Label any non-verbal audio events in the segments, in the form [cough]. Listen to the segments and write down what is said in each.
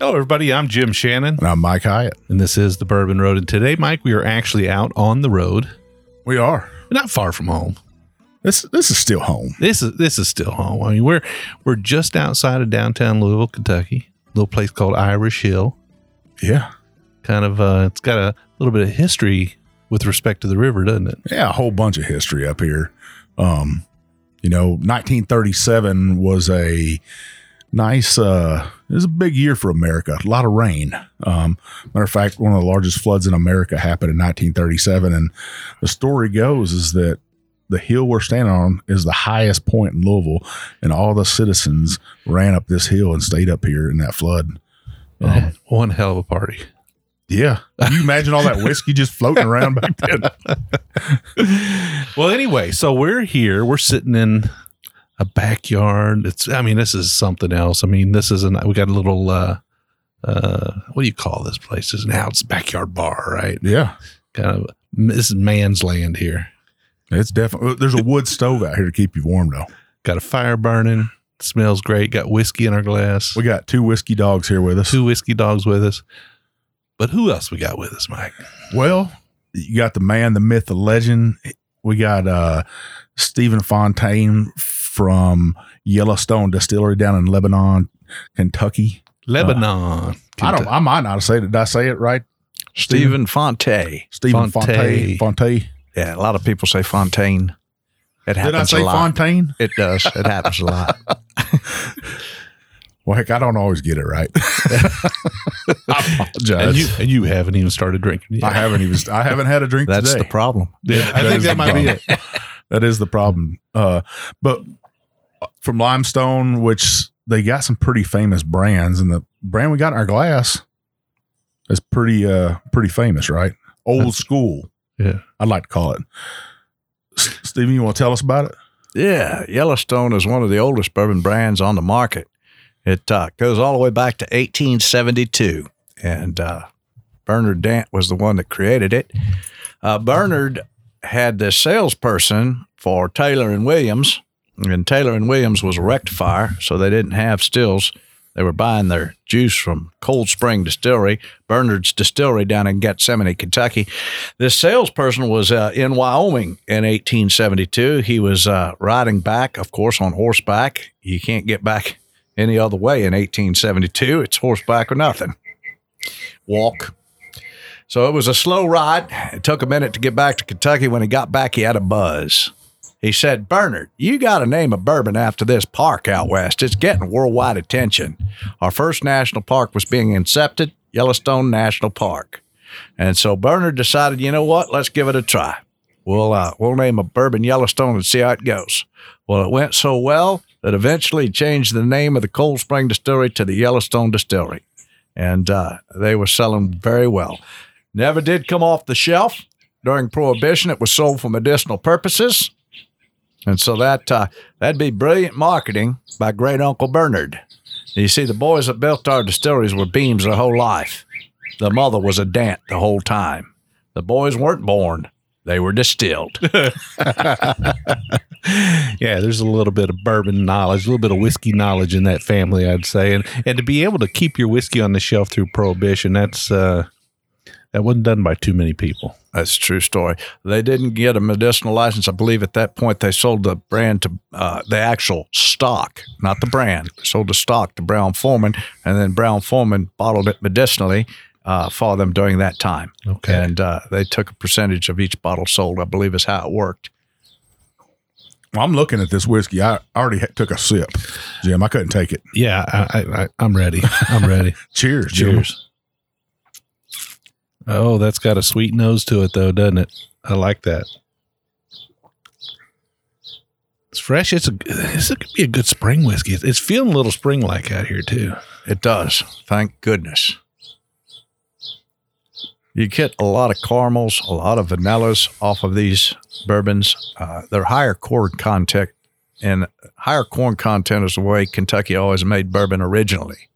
Hello, everybody. I'm Jim Shannon, And I'm Mike Hyatt. and this is the Bourbon Road. And today, Mike, we are actually out on the road, We are. not far from home. This this is still home. This is this is still home. I mean, we're we're just outside of downtown Louisville, Kentucky. A little place called Irish Hill. Yeah. Kind of, uh, it's got a little bit of history with respect to the river, doesn't it? Yeah, a whole bunch of history up here. Um, you know, 1937 was a nice uh it was a big year for America. A lot of rain. Um, matter of fact, one of the largest floods in America happened in 1937 and the story goes is that the hill we're standing on is the highest point in Louisville, and all the citizens ran up this hill and stayed up here in that flood. Um, One hell of a party. yeah, Can you imagine all that [laughs] whiskey just floating around back then. [laughs] Well, anyway, so we're here. We're sitting in a backyard. It's, I mean, this is something else. I mean, this is an, we got a little, uh, uh, what do you call this place? It's now it's backyard bar, right? Yeah, Kind of, this is man's land here. it's definitely. There's a wood stove out here to keep you warm, though. Got a fire burning. Smells great. Got whiskey in our glass. We got two whiskey dogs here with us. Two whiskey dogs with us. But who else we got with us, Mike? Well, you got the man, the myth, the legend. We got uh Stephen Fontaine from Yellowstone Distillery down in Lebanon, Kentucky. Lebanon. I don't. I might not have said it. Did I say it right? Stephen Fante. Stephen Fontaine. Fontaine. Fontaine. Yeah, a lot of people say Fontaine. It happens. Did I say a lot. Fontaine? It does. It happens a lot. [laughs] [laughs] Well, heck, I don't always get it right. [laughs] I apologize. And you, and you haven't even started drinking yet. I haven't even. I haven't had a drink That's today. the problem. Yeah, I That think that the might be it. That is the problem. Uh, but from Limestone, which they got some pretty famous brands, and the brand we got in our glass is pretty uh pretty famous, right? Old school, Yeah. I'd like to call it. S- Steven, you want to tell us about it? Yeah, Yellowstone is one of the oldest bourbon brands on the market. It uh, goes all the way back to 1872, and uh, Bernard Dant was the one that created it. Uh, Bernard had the salesperson for Taylor and Williams, and Taylor and Williams was a rectifier, so they didn't have stills. They were buying their juice from Cold Spring Distillery, Bernard's distillery down in Gethsemane, Kentucky. This salesperson was uh, in Wyoming in 1872. He was uh, riding back, of course, on horseback. You can't get back any other way in 1872. It's horseback or nothing. Walk. So it was a slow ride. It took a minute to get back to Kentucky. When he got back, he had a buzz. He said, Bernard, you got to name a bourbon after this park out west. It's getting worldwide attention. Our first national park was being incepted, Yellowstone National Park. And so Bernard decided, you know what? Let's give it a try. We'll uh, we'll name a bourbon Yellowstone and see how it goes. Well, it went so well that eventually changed the name of the Cold Spring Distillery to the Yellowstone Distillery, and uh, they were selling very well. Never did come off the shelf during Prohibition. It was sold for medicinal purposes, and so that uh, that'd be brilliant marketing by Great Uncle Bernard. You see, the boys that built our distilleries were beams their whole life. The mother was a dant the whole time. The boys weren't born; they were distilled. [laughs] [laughs] yeah, there's a little bit of bourbon knowledge, a little bit of whiskey knowledge in that family, I'd say, and and to be able to keep your whiskey on the shelf through prohibition, that's uh, that wasn't done by too many people. That's a true story. They didn't get a medicinal license. I believe at that point they sold the brand to uh, the actual stock, not the brand. They sold the stock to Brown-Forman, and then Brown-Forman bottled it medicinally uh, for them during that time. Okay. And uh, they took a percentage of each bottle sold, I believe is how it worked. Well, I'm looking at this whiskey. I already ha- took a sip, Jim. I couldn't take it. Yeah, I, I, I, I'm ready. I'm ready. [laughs] Cheers, Jim. Cheers. Oh, that's got a sweet nose to it, though, doesn't it? I like that. It's fresh. It's a. This could be a good spring whiskey. It's, feeling a little spring-like out here too. It does. Thank goodness. You get a lot of caramels, a lot of vanillas off of these bourbons. Uh, they're higher corn content, and higher corn content is the way Kentucky always made bourbon originally.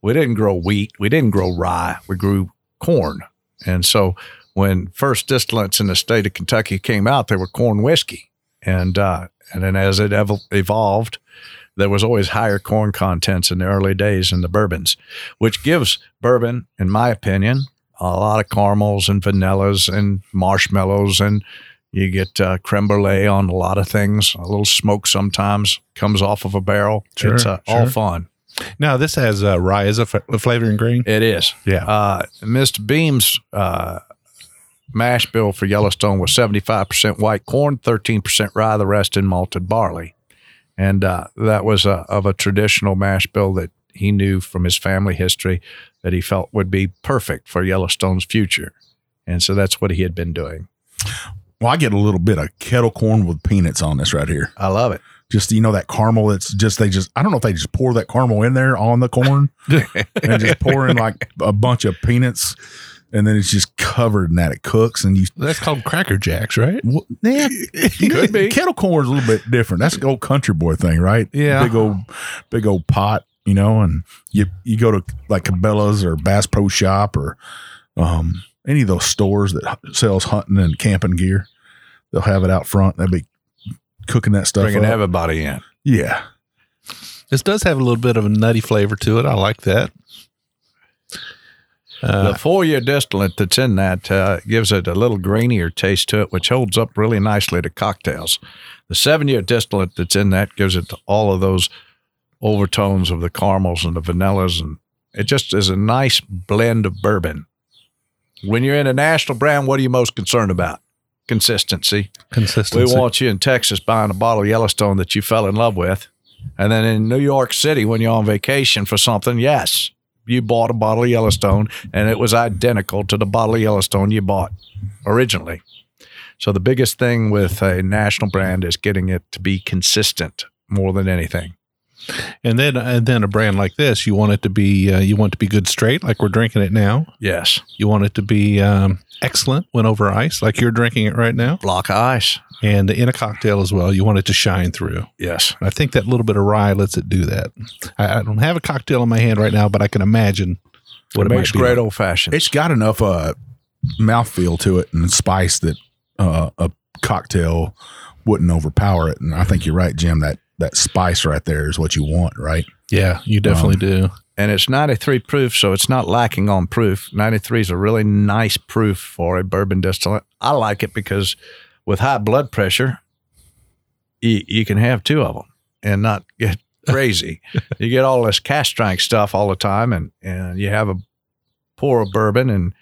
We didn't grow wheat, we didn't grow rye, we grew corn. And so when first distillates in the state of Kentucky came out, they were corn whiskey. And, uh, and then as it ev- evolved, there was always higher corn contents in the early days in the bourbons, which gives bourbon, in my opinion, a lot of caramels and vanillas and marshmallows, and you get uh, creme brulee on a lot of things. A little smoke sometimes comes off of a barrel. Sure, it's uh, all fun. Now this has uh, rye as a, f- a flavoring grain. It is. Yeah. Uh, Mr. Beam's uh, mash bill for Yellowstone was 75% white corn, 13% rye, the rest in malted barley. And uh, that was uh, of a traditional mash bill that he knew from his family history that he felt would be perfect for Yellowstone's future. And so that's what he had been doing. Well, I get a little bit of kettle corn with peanuts on this right here. I love it. Just you know that caramel. It's just they just I don't know if they just pour that caramel in there on the corn and just [laughs] pour in like a bunch of peanuts, and then it's just covered in that. It cooks and you. That's called Cracker Jacks, right? Well, yeah, [laughs] Could be. Kettle corn's a little bit different. That's an old country boy thing, right? Yeah. big old, big old pot, you know. And you you go to like Cabela's or Bass Pro Shop or um, any of those stores that sells hunting and camping gear. They'll have it out front. They'll be cooking that stuff. Bringing up. everybody in. yeah, This does have a little bit of a nutty flavor to it. I like that. Uh, the four year distillate that's in that uh, gives it a little grainier taste to it, which holds up really nicely to cocktails. The seven year distillate that's in that gives it all of those overtones of the caramels and the vanillas, and it just is a nice blend of bourbon. When you're in a national brand, what are you most concerned about? Consistency. We want you in Texas buying a bottle of Yellowstone that you fell in love with. And then in New York City, when you're on vacation for something, yes, you bought a bottle of Yellowstone and it was identical to the bottle of Yellowstone you bought originally. So the biggest thing with a national brand is getting it to be consistent more than anything. And then and then a brand like this, you want it to be uh, you want it to be good straight, like we're drinking it now. Yes. You want it to be um, excellent when over ice, like you're drinking it right now, Block of ice. and in a cocktail as well. You want it to shine through. Yes. I think that little bit of rye lets it do that. I, I don't have a cocktail in my hand right now, but I can imagine what It it, makes might great like. old fashioned. it's got enough uh mouthfeel to it and spice that uh, a cocktail wouldn't overpower it. And I think you're right, Jim. That that spice right there is what you want, right? Yeah, you definitely um, do. and it's 93 proof, so it's not lacking on proof. 93 is a really nice proof for a bourbon distillate. I like it because with high blood pressure, you, you can have two of them and not get [laughs] crazy. you get all this cask strength stuff all the time, and, and you have a pour of bourbon, and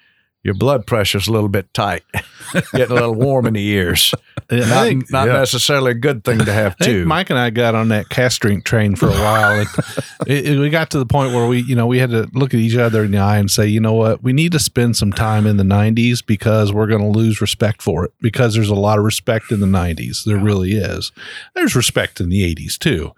your blood pressure's a little bit tight, [laughs] getting a little warm in the ears. Not, think, not yeah. necessarily a good thing to have too. Mike and I got on that cask strength train for a while. and [laughs] it, it- we got to the point where we, you know, we had to look at each other in the eye and say, you know what, we need to spend some time in the 90s because we're going to lose respect for it because there's a lot of respect in the 90s. There really is. There's respect in the 80s too.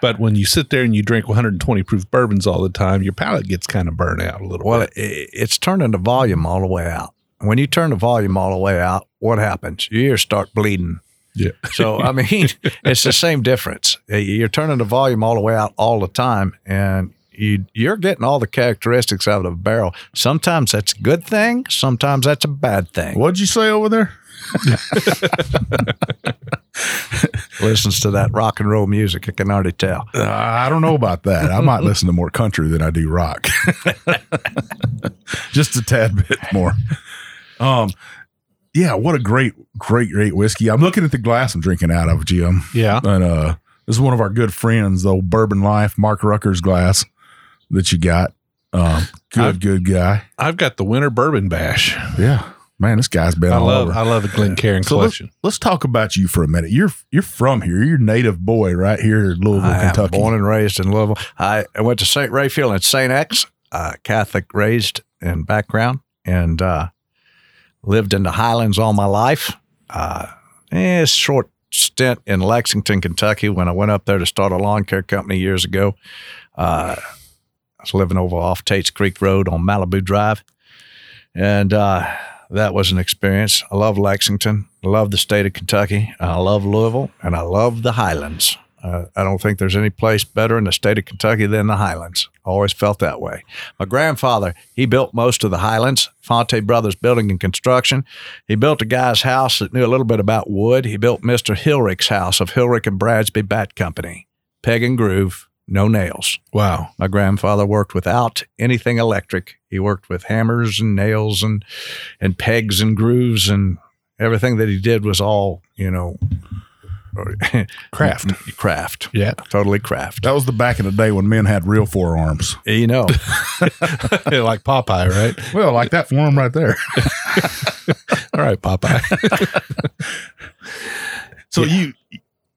But when you sit there and you drink 120 proof bourbons all the time, your palate gets kind of burnt out a little Well, bit. it, it's turning the volume all the way out. When you turn the volume all the way out, what happens? Your ears start bleeding. Yeah. So, I [laughs] mean, it's the same difference. You're turning the volume all the way out all the time, and you, you're getting all the characteristics out of the barrel. Sometimes that's a good thing. Sometimes that's a bad thing. What'd you say over there? [laughs] Listens to that rock and roll music, I can already tell. Uh, I don't know about that. I might [laughs] listen to more country than I do rock. [laughs] Just a tad bit more. Um, yeah, what a great, great, great whiskey. I'm looking at the glass I'm drinking out of, Jim. Yeah. And uh this is one of our good friends, the old Bourbon Life, Mark Rucker's glass that you got. Um, good, I've- good guy. I've got the winter bourbon bash. Yeah. Man, this guy's been I all love over. I love the Glencairn So let's, let's talk about you for a minute. You're you're from here. You're a native boy right here in Louisville, I Kentucky. born and raised in Louisville. I, I went to St. Raphael and St. X, uh, Catholic raised in background, and uh, lived in the Highlands all my life. Uh, eh, short stint in Lexington, Kentucky, when I went up there to start a lawn care company years ago. Uh, I was living over off Tates Creek Road on Malibu Drive, and uh, that was an experience. I love Lexington. I love the state of Kentucky. I love Louisville, and I love the Highlands. Uh, I don't think there's any place better in the state of Kentucky than the Highlands. I always felt that way. My grandfather, he built most of the Highlands, Fante Brothers Building and Construction. He built a guy's house that knew a little bit about wood. He built Mr. Hillerich's house of Hilrich and Bradsby Bat Company. Peg and groove, no nails. Wow. My grandfather worked without anything electric. He worked with hammers and nails and and pegs and grooves and everything that he did was all, you know, [laughs] Craft. craft. Yeah. Totally craft. That was the back in the day when men had real forearms. [laughs] You know, [laughs] like Popeye, right? Well, like that forearm right there. All right, Popeye. So you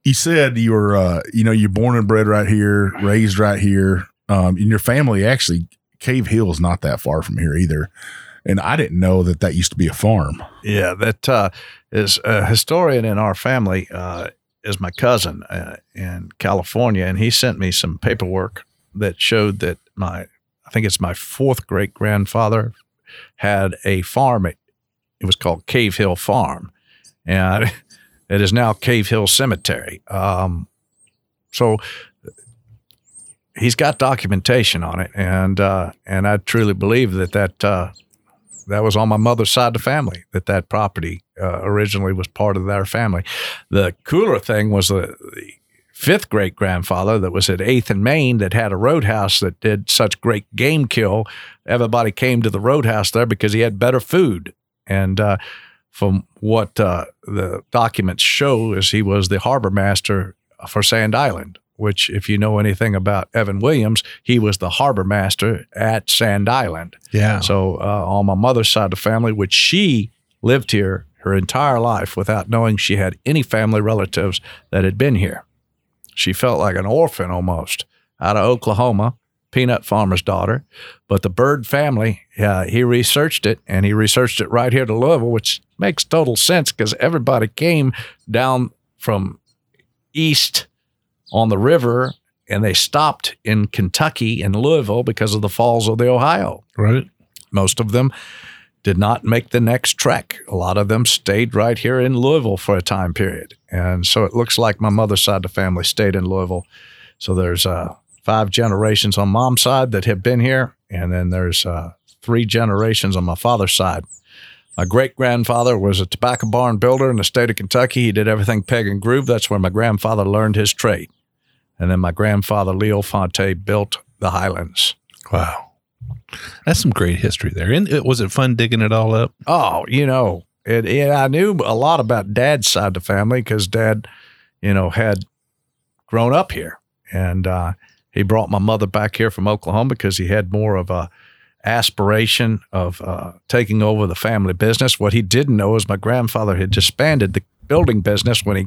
you said you were uh, you know you're born and bred right here, raised right here. Um, and your family actually Cave Hill is not that far from here either. And I didn't know that that used to be a farm. yeah, that uh, is a historian in our family. Uh, is my cousin uh, in California, and he sent me some paperwork that showed that my, I think it's my fourth great grandfather, had a farm. It, it was called Cave Hill Farm, and it is now Cave Hill Cemetery. Um, so he's got documentation on it, and uh, and I truly believe that that uh, that was on my mother's side of the family that that property uh, originally was part of their family. The cooler thing was the, the fifth great grandfather that was at Eighth and Main that had a roadhouse that did such great game kill. Everybody came to the roadhouse there because he had better food. And uh, from what uh, the documents show, is he was the harbor master for Sand Island. Which, if you know anything about Evan Williams, he was the harbor master at Sand Island. Yeah. So uh, on my mother's side of the family, which she lived here her entire life without knowing she had any family relatives that had been here. She felt like an orphan almost out of Oklahoma, peanut farmer's daughter. But the Bird family, uh, he researched it and he researched it right here to Louisville, which makes total sense because everybody came down from east on the river and they stopped in Kentucky and Louisville because of the falls of the Ohio. right. Most of them did not make the next trek. A lot of them stayed right here in Louisville for a time period. And so it looks like my mother's side of the family stayed in Louisville. So there's uh, five generations on mom's side that have been here. And then there's uh, three generations on my father's side. My great grandfather was a tobacco barn builder in the state of Kentucky. He did everything peg and groove. That's where my grandfather learned his trade. And then my grandfather, Leo Fante, built the Highlands. Wow. That's some great history there. And it, was it fun digging it all up? Oh, you know, it, it, I knew a lot about dad's side of the family because dad, you know, had grown up here. And uh, he brought my mother back here from Oklahoma because he had more of a aspiration of uh, taking over the family business. What he didn't know is my grandfather had disbanded the building business when he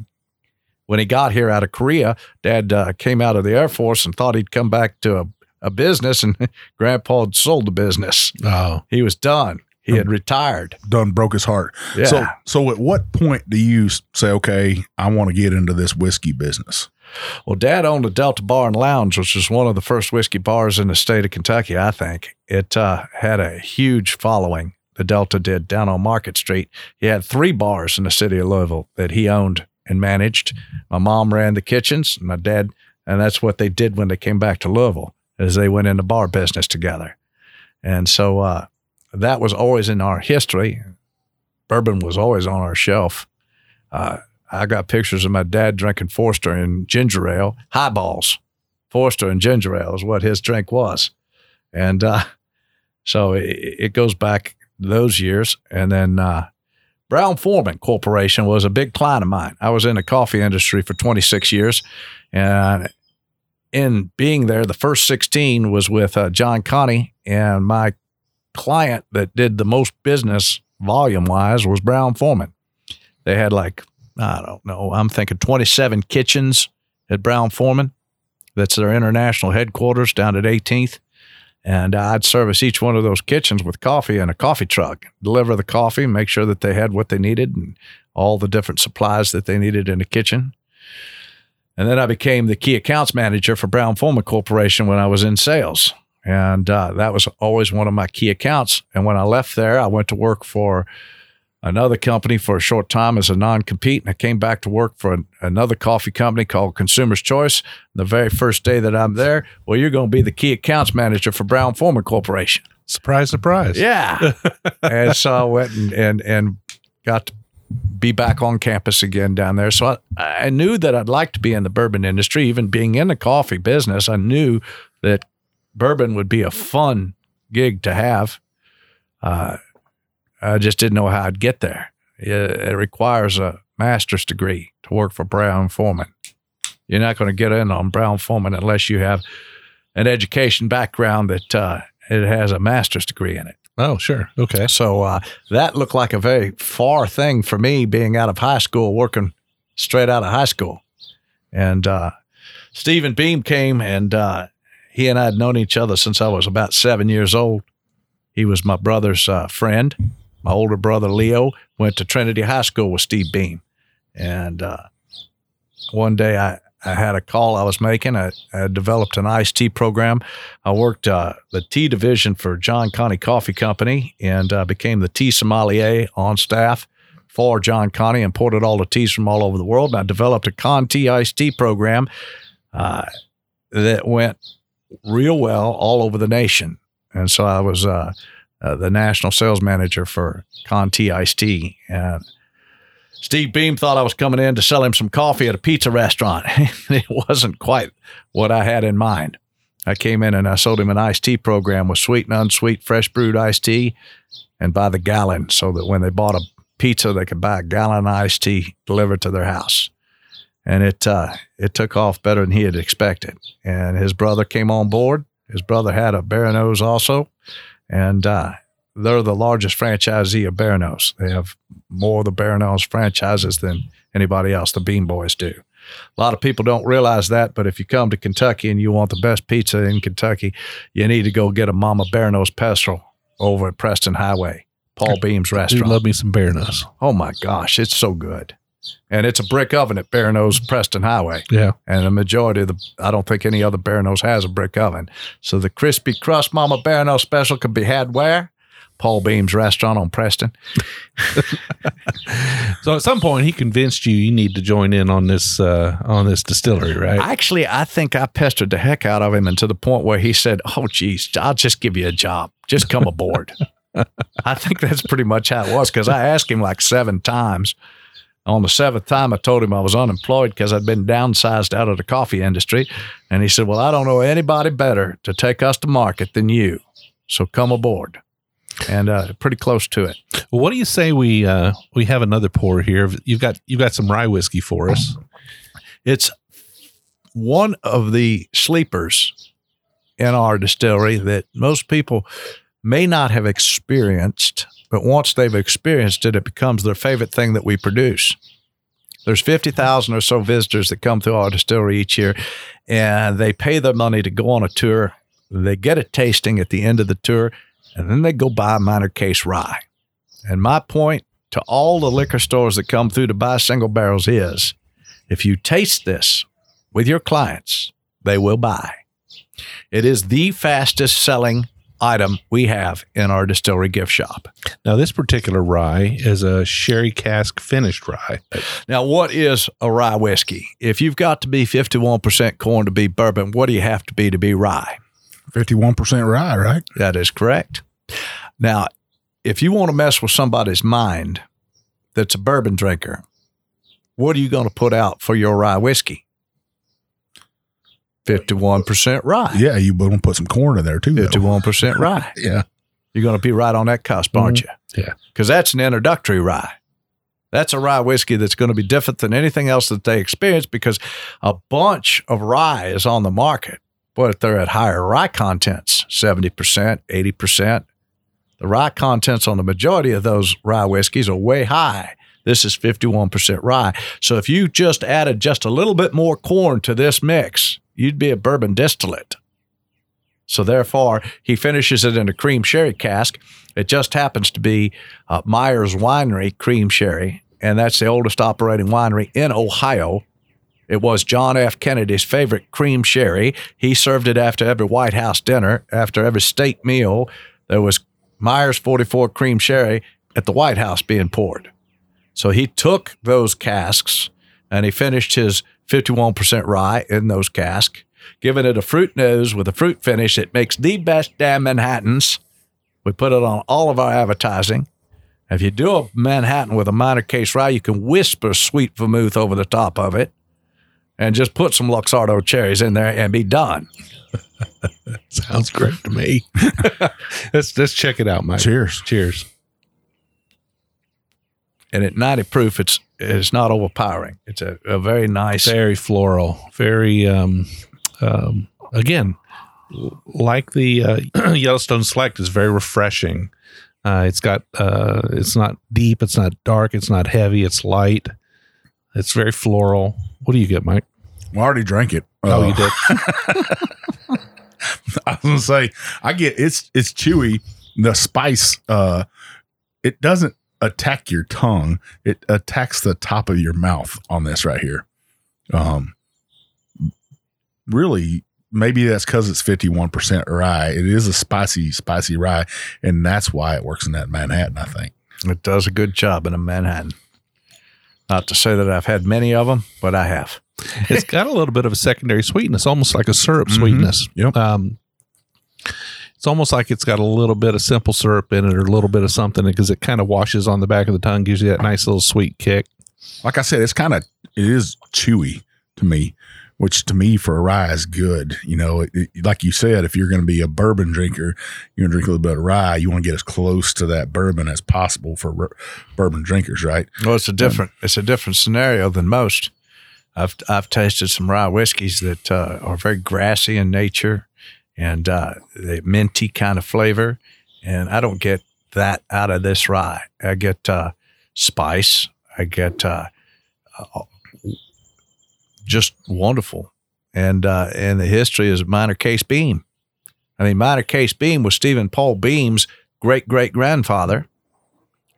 when he got here out of Korea. Dad uh, came out of the Air Force and thought he'd come back to a, a business, and [laughs] Grandpa had sold the business. Oh, He was done. He had retired. Done broke his heart. Yeah. So so at what point do you say, okay, I want to get into this whiskey business? Well, Dad owned a Delta Bar and Lounge, which was one of the first whiskey bars in the state of Kentucky. I think it uh, had a huge following. The Delta did down on Market Street. He had three bars in the city of Louisville that he owned and managed. My mom ran the kitchens. and My dad, and that's what they did when they came back to Louisville, is they went into bar business together. And so uh, that was always in our history. Bourbon was always on our shelf. Uh, I got pictures of my dad drinking Forester and ginger ale, highballs. Forester and ginger ale is what his drink was. And uh, so it, it goes back those years. And then uh, Brown-Forman Corporation was a big client of mine. I was in the coffee industry for 26 years, and in being there, the first 16 was with uh, John Conti, and my client that did the most business volume wise was Brown-Forman. They had like, I don't know, I'm thinking 27 kitchens at Brown-Forman. That's their international headquarters down at 18th. And I'd service each one of those kitchens with coffee in a coffee truck, deliver the coffee, make sure that they had what they needed and all the different supplies that they needed in the kitchen. And then I became the key accounts manager for Brown-Forman Corporation when I was in sales. And uh, that was always one of my key accounts. And when I left there, I went to work for another company for a short time as a non compete. And I came back to work for an, another coffee company called Consumer's Choice. The very first day that I'm there, well, you're going to be the key accounts manager for Brown-Forman Corporation. Surprise, surprise. Yeah. [laughs] and so I went and, and, and got to be back on campus again down there. So I, I knew that I'd like to be in the bourbon industry, even being in the coffee business. I knew that bourbon would be a fun gig to have. Uh, I just didn't know how I'd get there. It, it requires a master's degree to work for Brown-Forman. You're not going to get in on Brown-Forman unless you have an education background that uh, it has a master's degree in it. Oh, sure. Okay. So uh, that looked like a very far thing for me being out of high school, working straight out of high school. And uh, Stephen Beam came and uh, he and I had known each other since I was about seven years old. He was my brother's uh, friend. My older brother Leo went to Trinity High School with Steve Beam. And uh, one day I, I had a call I was making. I, I developed an iced tea program. I worked uh, the tea division for John Conti Coffee Company and uh, became the tea sommelier on staff for John Conti, imported all the teas from all over the world. And I developed a Conti iced tea program uh, that went real well all over the nation. And so I was uh, the national sales manager for Conti iced tea. And Steve Beam thought I was coming in to sell him some coffee at a pizza restaurant. [laughs] it wasn't quite what I had in mind. I came in and I sold him an iced tea program with sweet and unsweet fresh brewed iced tea and by the gallon so that when they bought a pizza, they could buy a gallon of iced tea delivered to their house. And it, uh, it took off better than he had expected. And his brother came on board. His brother had a Bearno's also. And uh, they're the largest franchisee of Bearno's. They have more of the Bearno's franchises than anybody else, the Beam Boys do. A lot of people don't realize that, but if you come to Kentucky and you want the best pizza in Kentucky, you need to go get a Mama Bearno's Pestle over at Preston Highway, Paul Beam's I do restaurant. love me some Baroness. oh my gosh, it's so good. And it's a brick oven at Bearno's Preston Highway. Yeah. And the majority of the, I don't think any other Bearno's has a brick oven. So the crispy crust Mama Barano special can be had where? Paul Beam's restaurant on Preston. [laughs] So at some point, he convinced you you need to join in on this uh, on this distillery, right? Actually, I think I pestered the heck out of him and to the point where he said, Oh, geez, I'll just give you a job. Just come aboard. [laughs] I think that's pretty much how it was because I asked him like seven times. On the seventh time, I told him I was unemployed because I'd been downsized out of the coffee industry. And he said, Well, I don't know anybody better to take us to market than you. So come aboard. And uh, pretty close to it. well, what do you say we uh, we have another pour here? You've got you've got some rye whiskey for us. It's one of the sleepers in our distillery that most people may not have experienced, but once they've experienced it, it becomes their favorite thing that we produce. There's 50,000 or so visitors that come through our distillery each year, and they pay their money to go on a tour. They get a tasting at the end of the tour, and then they go buy minor case rye. And my point to all the liquor stores that come through to buy single barrels is if you taste this with your clients, they will buy. It is the fastest selling item we have in our distillery gift shop. Now, this particular rye is a sherry cask finished rye. Now, what is a rye whiskey? If you've got to be 51% corn to be bourbon, what do you have to be to be rye? 51% rye, right? That is correct. Now, if you want to mess with somebody's mind that's a bourbon drinker, what are you going to put out for your rye whiskey? 51% rye. Yeah, you want to put some corn in there too. 51% rye. [laughs] Yeah. You're going to be right on that cusp, aren't mm-hmm. you? Yeah. Because that's an introductory rye. That's a rye whiskey that's going to be different than anything else that they experience because a bunch of rye is on the market, but they're at higher rye contents 70%, 80%. The rye contents on the majority of those rye whiskeys are way high. This is 51% rye. So if you just added just a little bit more corn to this mix, you'd be a bourbon distillate. So therefore, he finishes it in a cream sherry cask. It just happens to be uh, Meier's Winery cream sherry, and that's the oldest operating winery in Ohio. It was John F. Kennedy's favorite cream sherry. He served it after every White House dinner, after every state meal. There was Meier's 44 cream sherry at the White House being poured. So he took those casks and he finished his 51% rye in those casks, giving it a fruit nose with a fruit finish that makes the best damn Manhattans. We put it on all of our advertising. If you do a Manhattan with a minor case rye, you can whisper sweet vermouth over the top of it and just put some Luxardo cherries in there and be done. [laughs] Sounds great to me. [laughs] let's let's check it out, Mike. Cheers. Cheers. And at 90 proof, it's it's not overpowering. It's a, a very nice. Very floral. Very um, um again, like the uh, [clears throat] Yellowstone Select is very refreshing. Uh, it's got uh, it's not deep, it's not dark, it's not heavy, it's light. It's very floral. What do you get, Mike? Well, I already drank it. Oh, Uh, you did. [laughs] I was gonna say I get it's it's chewy. The spice uh it doesn't attack your tongue. It attacks the top of your mouth on this right here. Um really maybe that's because it's 51% rye. It is a spicy, spicy rye, and that's why it works in that Manhattan, I think. It does a good job in a Manhattan. Not to say that I've had many of them, but I have. it's got a little bit of a secondary sweetness, almost like a syrup Mhm. sweetness. Yep. Um, it's almost like it's got a little bit of simple syrup in it, or a little bit of something, because it kind of washes on the back of the tongue, gives you that nice little sweet kick. Like I said, it's kind of it is chewy to me, which to me for a rye is good. You know, it, it- like you said, if you're going to be a bourbon drinker, you're going to drink a little bit of rye. You want to get as close to that bourbon as possible for bur- bourbon drinkers, right? Well, it's a different it's a different scenario than most. I've I've tasted some rye whiskeys that uh, are very grassy in nature and uh, they minty kind of flavor, and I don't get that out of this rye. I get uh, spice. I get uh, just wonderful, and uh, and the history is Minor Case Beam. I mean, Minor Case Beam was Stephen Paul Beam's great great grandfather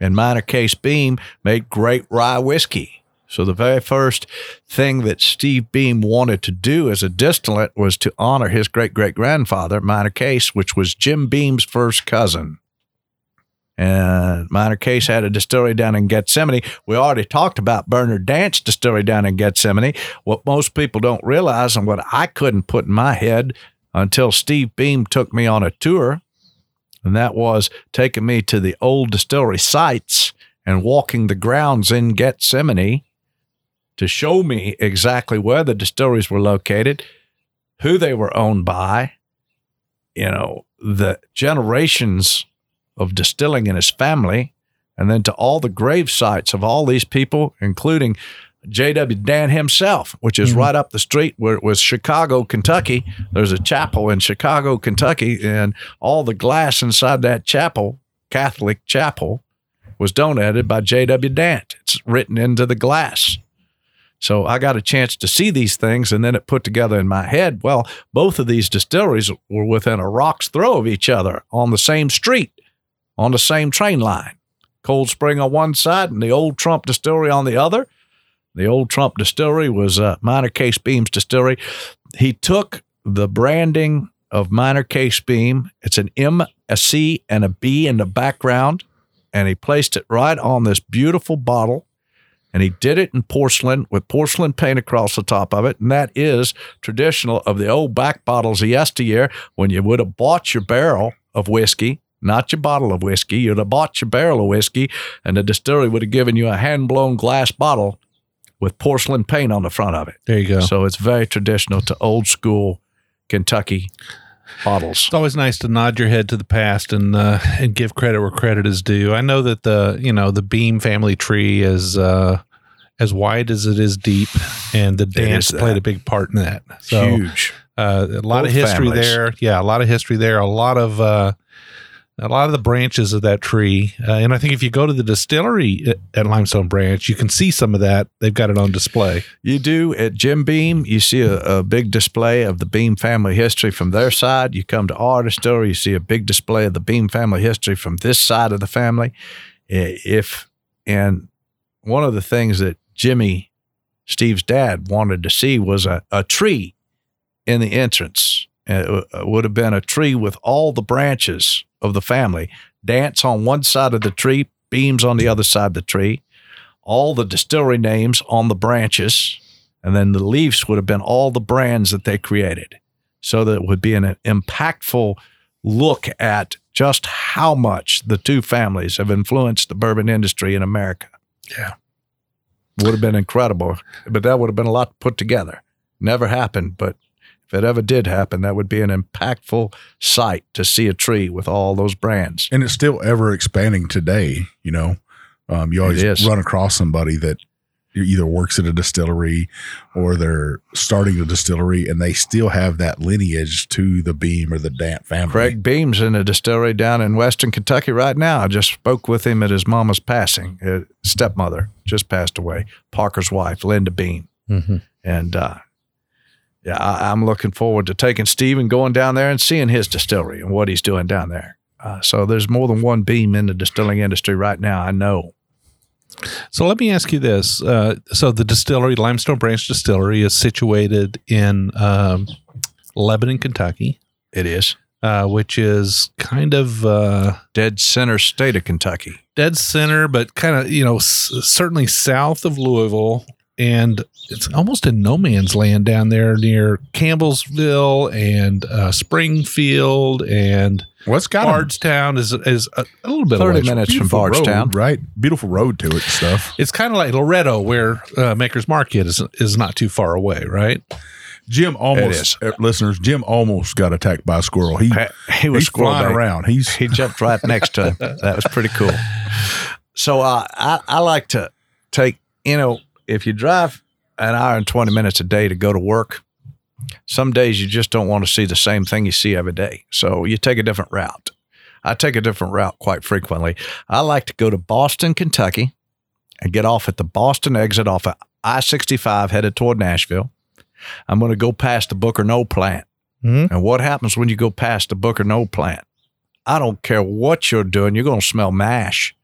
and Minor Case Beam made great rye whiskey. So the very first thing that Steve Beam wanted to do as a distillate was to honor his great great grandfather, Minor Case, which was Jim Beam's first cousin. And Minor Case had a distillery down in Gethsemane. We already talked about Bernard Dant's distillery down in Gethsemane. What most people don't realize, and what I couldn't put in my head until Steve Beam took me on a tour, and that was taking me to the old distillery sites and walking the grounds in Gethsemane to show me exactly where the distilleries were located, who they were owned by, you know, the generations of distilling in his family, and then to all the grave sites of all these people, including J.W. Dant himself, which is Mhm. right up the street where it was Chicago, Kentucky. There's a chapel in Chicago, Kentucky, and all the glass inside that chapel, Catholic chapel, was donated by J.W. Dant. It's written into the glass. So I got a chance to see these things, and then it put together in my head. Well, both of these distilleries were within a rock's throw of each other on the same street, on the same train line. Cold Spring on one side and the old Trump distillery on the other. The old Trump distillery was uh, Minor Case Beam's distillery. He took the branding of Minor Case Beam. It's an M, a C, and a B in the background, and he placed it right on this beautiful bottle. And he did it in porcelain with porcelain paint across the top of it. And that is traditional of the old back bottles of yesteryear when you would have bought your barrel of whiskey, not your bottle of whiskey. You'd have bought your barrel of whiskey, and the distillery would have given you a hand blown glass bottle with porcelain paint on the front of it. There you go. So it's very traditional to old school Kentucky bottles. It's always nice to nod your head to the past and uh, and give credit where credit is due. I know that the you know the Beam family tree is uh, as wide as it is deep, and the Dants played a big part in that. So Huge. uh, a lot Both of history families. there. Yeah, a lot of history there. A lot of uh, a lot of the branches of that tree, uh, and I think if you go to the distillery at, Limestone Branch, you can see some of that. They've got it on display. You do at Jim Beam, you see a, a big display of the Beam family history from their side. You come to our distillery, you see a big display of the Beam family history from this side of the family. If and one of the things that Jimmy, Steve's dad, wanted to see was a, a tree in the entrance. And it would have been a tree with all the branches of the family. Dants on one side of the tree, beams on the other side of the tree all the distillery names on the branches, and then the leaves would have been all the brands that they created. So that it would be an impactful look at just how much the two families have influenced the bourbon industry in America. Yeah. Would have been incredible, but that would have been a lot to put together. Never happened, but if it ever did happen, that would be an impactful sight to see a tree with all those brands. and it's still ever expanding today. You know, um, you always run across somebody that either works at a distillery or they're starting a distillery, and they still have that lineage to the Beam or the Dant family. Craig Beam's in a distillery down in Western Kentucky right now. I just spoke with him at his mama's passing. His stepmother just passed away. Parker's wife, Linda Beam. Mm-hmm. And uh, yeah, I, I'm looking forward to taking Steve and going down there and seeing his distillery and what he's doing down there. Uh, so there's more than one Beam in the distilling industry right now. I know. So let me ask you this: uh, so the distillery, Limestone Branch Distillery, is situated in um, Lebanon, Kentucky, It is uh, which is kind of uh, dead center state of Kentucky. dead center, but kind of you know s- certainly south of Louisville, and it's almost in no man's land down there near Campbellsville and uh, Springfield and Well, it's got Bardstown is is a, a little bit 30 away. minutes from beautiful Bardstown. road, right? Beautiful road to it and stuff. It's kind of like Loretto, where uh, Maker's Mark is is not too far away, right? Jim almost, uh, listeners, Jim almost got attacked by a squirrel. He, He was flying around. He's he jumped right next to him. [laughs] That was pretty cool. So uh, I I like to take you know if you drive an hour and twenty minutes a day to go to work, some days you just don't want to see the same thing you see every day. So you take a different route. I take a different route quite frequently. I like to go to Boston, Kentucky, and get off at the Boston exit off of I sixty five headed toward Nashville. I'm going to go past the Booker Noe plant. Mhm. And what happens when you go past the Booker Noe plant? I don't care what you're doing, you're going to smell mash.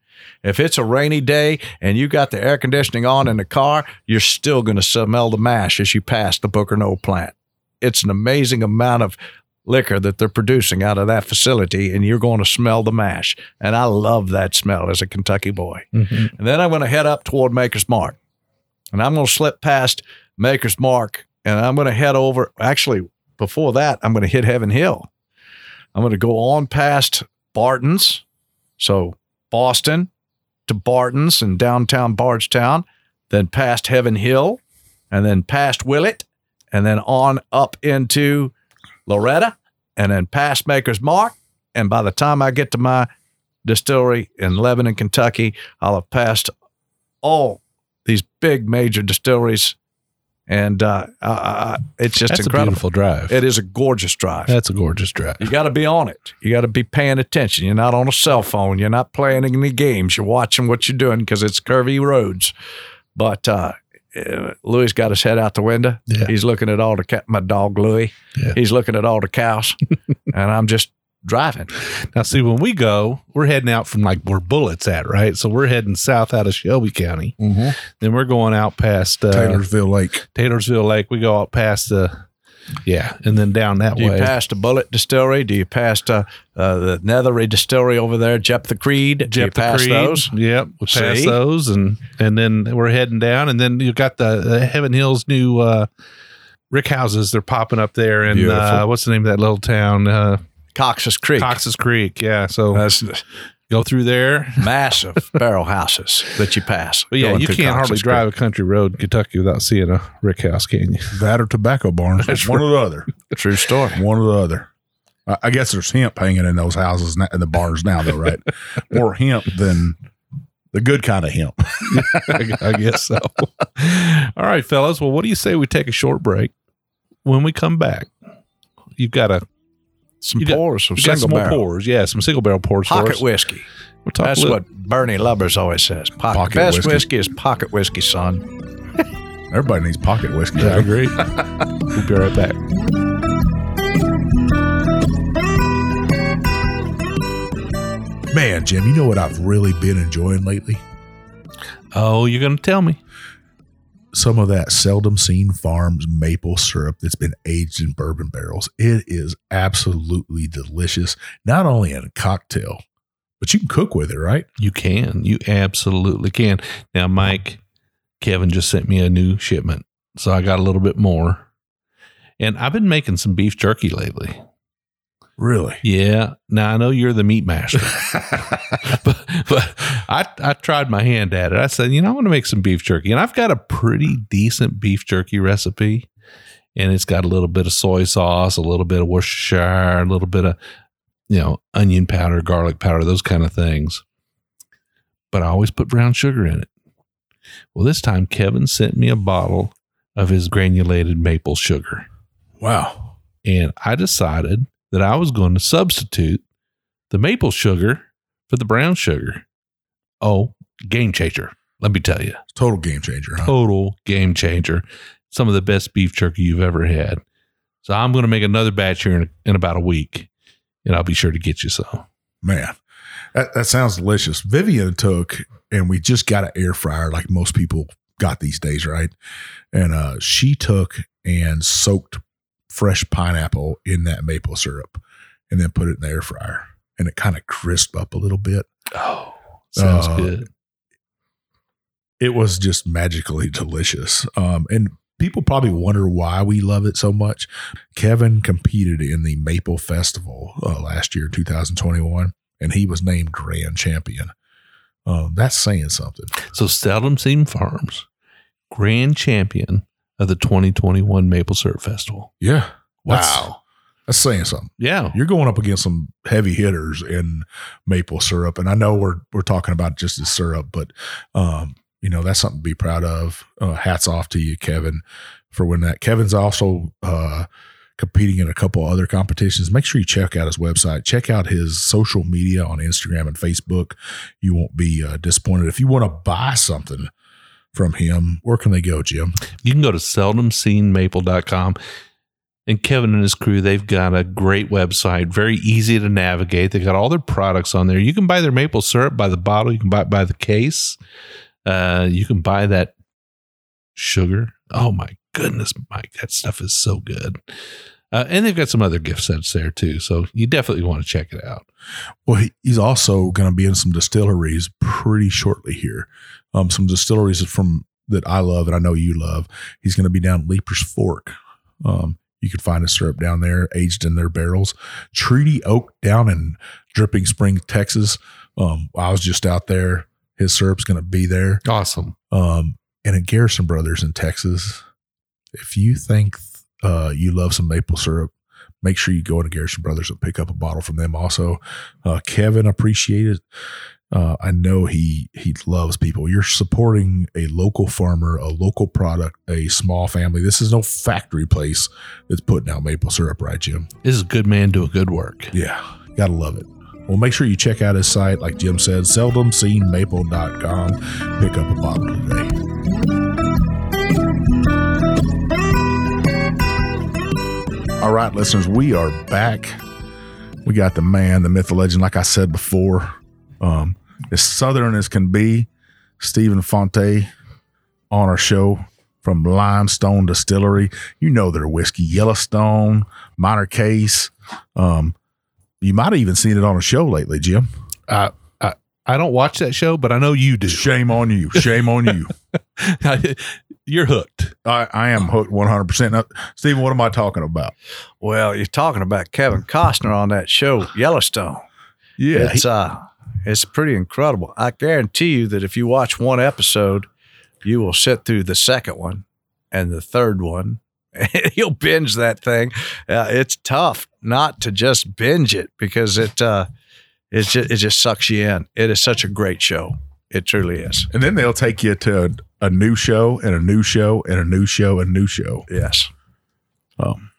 If it's a rainy day and you got the air conditioning on in the car, you're still going to smell the mash as you pass the Booker Noe plant. It's an amazing amount of liquor that they're producing out of that facility, and you're going to smell the mash. And I love that smell as a Kentucky boy. Mhm. And then I'm going to head up toward Maker's Mark. And I'm going to slip past Maker's Mark and I'm going to head over. Actually, before that, I'm going to hit Heaven Hill. I'm going to go on past Barton's. So Boston to Barton's and downtown Bardstown, then past Heaven Hill, and then past Willett, and then on up into Loretto, and then past Maker's Mark. And by the time I get to my distillery in Lebanon, Kentucky, I'll have passed all these big major distilleries, and uh, I, it's just That's a incredible. beautiful drive. It is a gorgeous drive. That's a gorgeous drive. You got to be on it. You got to be paying attention. You're not on a cell phone. You're not playing any games. You're watching what you're doing because it's curvy roads. But uh, uh, Louis got his head out the window. Yeah. He's looking at all the cat. My dog Louis. Yeah. He's looking at all the cows, [laughs] and I'm just driving. Now, see, when we go, we're heading out from like where Bulleit's at, right? So we're heading south out of Shelby County. Then we're going out past uh, Taylorsville Lake. Taylorsville Lake. We go out past the, yeah, and then down that way. Do you pass the Bullet Distillery? Do you pass uh, uh, the Nethery Distillery over there, Jeptha Creed? Do the pass Creed. those? Yep, we pass See? those, and and then we're heading down, and then you got the, the Heaven Hills new uh, rick houses. They're popping up there, and uh, what's the name of that little town? Cox's Creek. Cox's Creek. Yeah, so That's go through there. [laughs] massive barrel houses that you pass. But yeah, you can't hardly Cox's drive a country road in Kentucky without seeing a rick house, can you? [laughs] That or tobacco barns. That's one or the other. True story. One or the other. I I guess there's hemp hanging in those houses and the barns now, though, right? [laughs] More hemp than the good kind of hemp. I, I guess so. All right, fellas. Well, what do you say we take a short break? When we come back, you've got a Some You pours, some single some barrel. pours. Yeah, some single barrel pours. for Pocket whiskey. That's little- what Bernie Lubbers always says. Pocket, Pocket best whiskey. whiskey. is pocket whiskey, son. [laughs] Everybody needs pocket whiskey. Yeah, I agree. we'll be right back. Man, Jim, you know what I've really been enjoying lately? Oh, you're going to tell me? Some of that seldom seen farms maple syrup that's been aged in bourbon barrels. It is absolutely delicious, not only in a cocktail, but you can cook with it, right? You can. You absolutely can. Now, Mike, Kevin just sent me a new shipment. So I got a little bit more. And I've been making some beef jerky lately. Really? Yeah. Now I know you're the meat master, [laughs] [laughs] but, but I, I tried my hand at it. I said, you know, I want to make some beef jerky. And I've got a pretty decent beef jerky recipe. And it's got a little bit of soy sauce, a little bit of Worcestershire, a little bit of, you know, onion powder, garlic powder, those kind of things. But I always put brown sugar in it. Well, this time Kevin sent me a bottle of his granulated maple sugar. Wow. And I decided that I was going to substitute the maple sugar for the brown sugar. Oh, game changer. Let me tell you, Total game changer, huh? total game changer. Some of the best beef jerky you've ever had. So I'm going to make another batch here in, in about a week, and I'll be sure to get you some. Man, that, that sounds delicious. Vivian took, and we just got an air fryer like most people got these days, right? And uh, she took and soaked fresh pineapple in that maple syrup and then put it in the air fryer. And it kind of crisp up a little bit. Oh, sounds Uh, good. It was just magically delicious. Um, and people probably wonder why we love it so much. Kevin competed in the Maple Festival uh, last year, 2021, and he was named grand champion. Um, that's saying something. So Seldom Seen Farms, grand champion of the 2021 Maple Syrup Festival. Yeah. Wow. That's saying something. Yeah. You're going up against some heavy hitters in maple syrup. And I know we're we're talking about just the syrup, but um, you know, that's something to be proud of. Uh, hats off to you, Kevin, for winning that. Kevin's also uh competing in a couple other competitions. Make sure you check out his website. Check out his social media on Instagram and Facebook. You won't be uh, disappointed. If you want to buy something from him, where can they go, Jim? You can go to seldomseenmaple.com. And Kevin and his crew, they've got a great website, very easy to navigate. They've got all their products on there. You can buy their maple syrup by the bottle, you can buy it by the case. Uh, you can buy that sugar. Oh my goodness, Mike, that stuff is so good. Uh, and they've got some other gift sets there too. So you definitely want to check it out. Well, he, he's also going to be in some distilleries pretty shortly here. Um, some distilleries from that I love and I know you love. He's going to be down Leiper's Fork. Um, you can find his syrup down there, aged in their barrels. Treaty Oak down in Dripping Spring, Texas. Um, I was just out there. His syrup's going to be there. Awesome. Um, and at Garrison Brothers in Texas, if you think uh, you love some maple syrup, make sure you go to Garrison Brothers and pick up a bottle from them. Also, uh, Kevin appreciated. Uh, I know he he loves people. You're supporting a local farmer, a local product, a small family. This is no factory place that's putting out maple syrup, right, Jim? This is a good man doing good work. Yeah, gotta love it. Well, make sure you check out his site, like Jim said, seldomseenmaple.com. Pick up a bottle today. All right, listeners, we are back. We got the man, the myth, the legend, like I said before, um, as southern as can be, Stephen Fante on our show from Limestone Distillery. You know their whiskey, Yellowstone, Minor Case. Um, you might have even seen it on a show lately, Jim. I, I, I don't watch that show, but I know you do. Shame on you. Shame on you. [laughs] You're hooked. I, I am hooked 100%. Now, Stephen, what am I talking about? Well, you're talking about Kevin Costner on that show, Yellowstone. Yeah. it's uh, it's pretty incredible. I guarantee you that if you watch one episode, you will sit through the second one and the third one [laughs] You'll binge that thing. Uh, it's tough not to just binge it because it uh, it just, it just sucks you in. It is such a great show. It truly is. And then they'll take you to a, a new show and a new show and a new show and a new show. Yes. Um,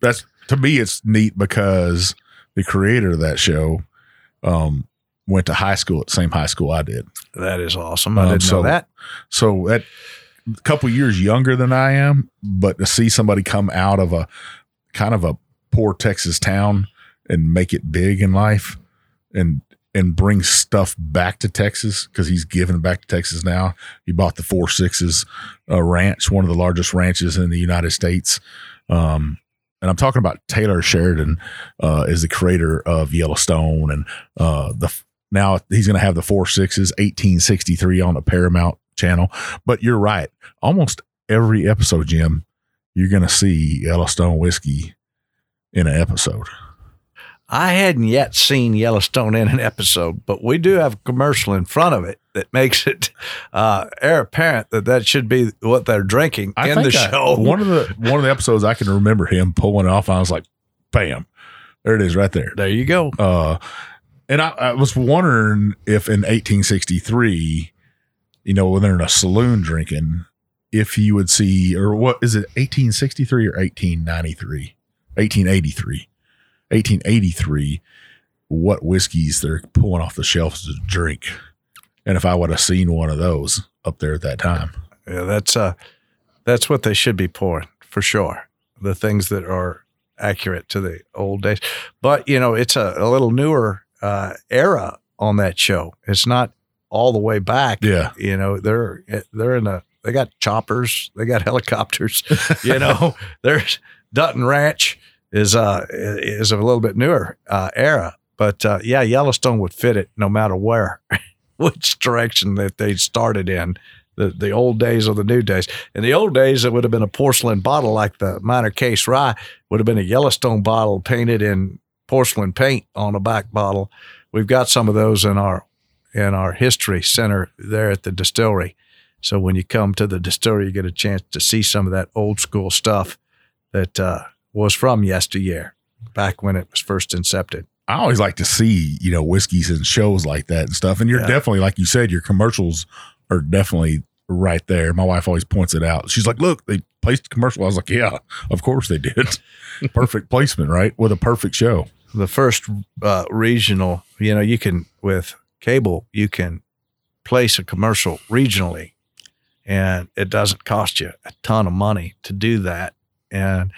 that's to me, it's neat because the creator of that show um, went to high school at the same high school I did. That is awesome. I Um, didn't so- know that. So that a couple years younger than I am, but to see somebody come out of a kind of a poor Texas town and make it big in life and and bring stuff back to Texas because he's giving back to Texas now. He bought the Four Sixes uh, Ranch, one of the largest ranches in the United States. Um, and I'm talking about Taylor Sheridan uh, is the creator of Yellowstone, and uh, the now he's going to have the Four Sixes 1863 on the Paramount channel. But you're right, almost every episode, Jim, you're going to see Yellowstone whiskey in an episode. I hadn't yet seen Yellowstone in an episode, but we do have a commercial in front of it that makes it uh, air apparent that that should be what they're drinking in the think I- show. one of the one of the episodes I can remember him pulling it off. And I was like, "Bam, there it is, right there." there you go. Uh, and I, I was wondering if in 1863, you know, when they're in a saloon drinking, if you would see, or what is it, 1863 or 1893, 1883, 1883, what whiskeys they're pulling off the shelves to drink, and if I would have seen one of those up there at that time. Yeah, that's uh, that's what they should be pouring for sure. The things that are accurate to the old days, but you know, it's a, a little newer uh, era on that show. It's not all the way back. Yeah, You know, they're they're in a they got choppers, they got [laughs] helicopters. [laughs] you know, there's Dutton Ranch is uh is a little bit newer uh, era, but uh, yeah, Yellowstone would fit it no matter where, [laughs] which direction that they started in. The, the old days or the new days. In the old days, it would have been a porcelain bottle like the Minor Case Rye, would have been a Yellowstone bottle painted in porcelain paint on a back bottle. We've got some of those in our in our history center there at the distillery. So when you come to the distillery, you get a chance to see some of that old school stuff that uh, was from yesteryear, back when it was first incepted. I always like to see, you know, whiskeys and shows like that and stuff. And you're Yeah. definitely, like you said, your commercials are definitely right there. My wife always points it out. She's like, look, they placed a commercial. I was like, yeah, of course they did. [laughs] perfect placement, right? With a perfect show. The first uh, regional, you know, you can with cable, you can place a commercial regionally, and it doesn't cost you a ton of money to do that. And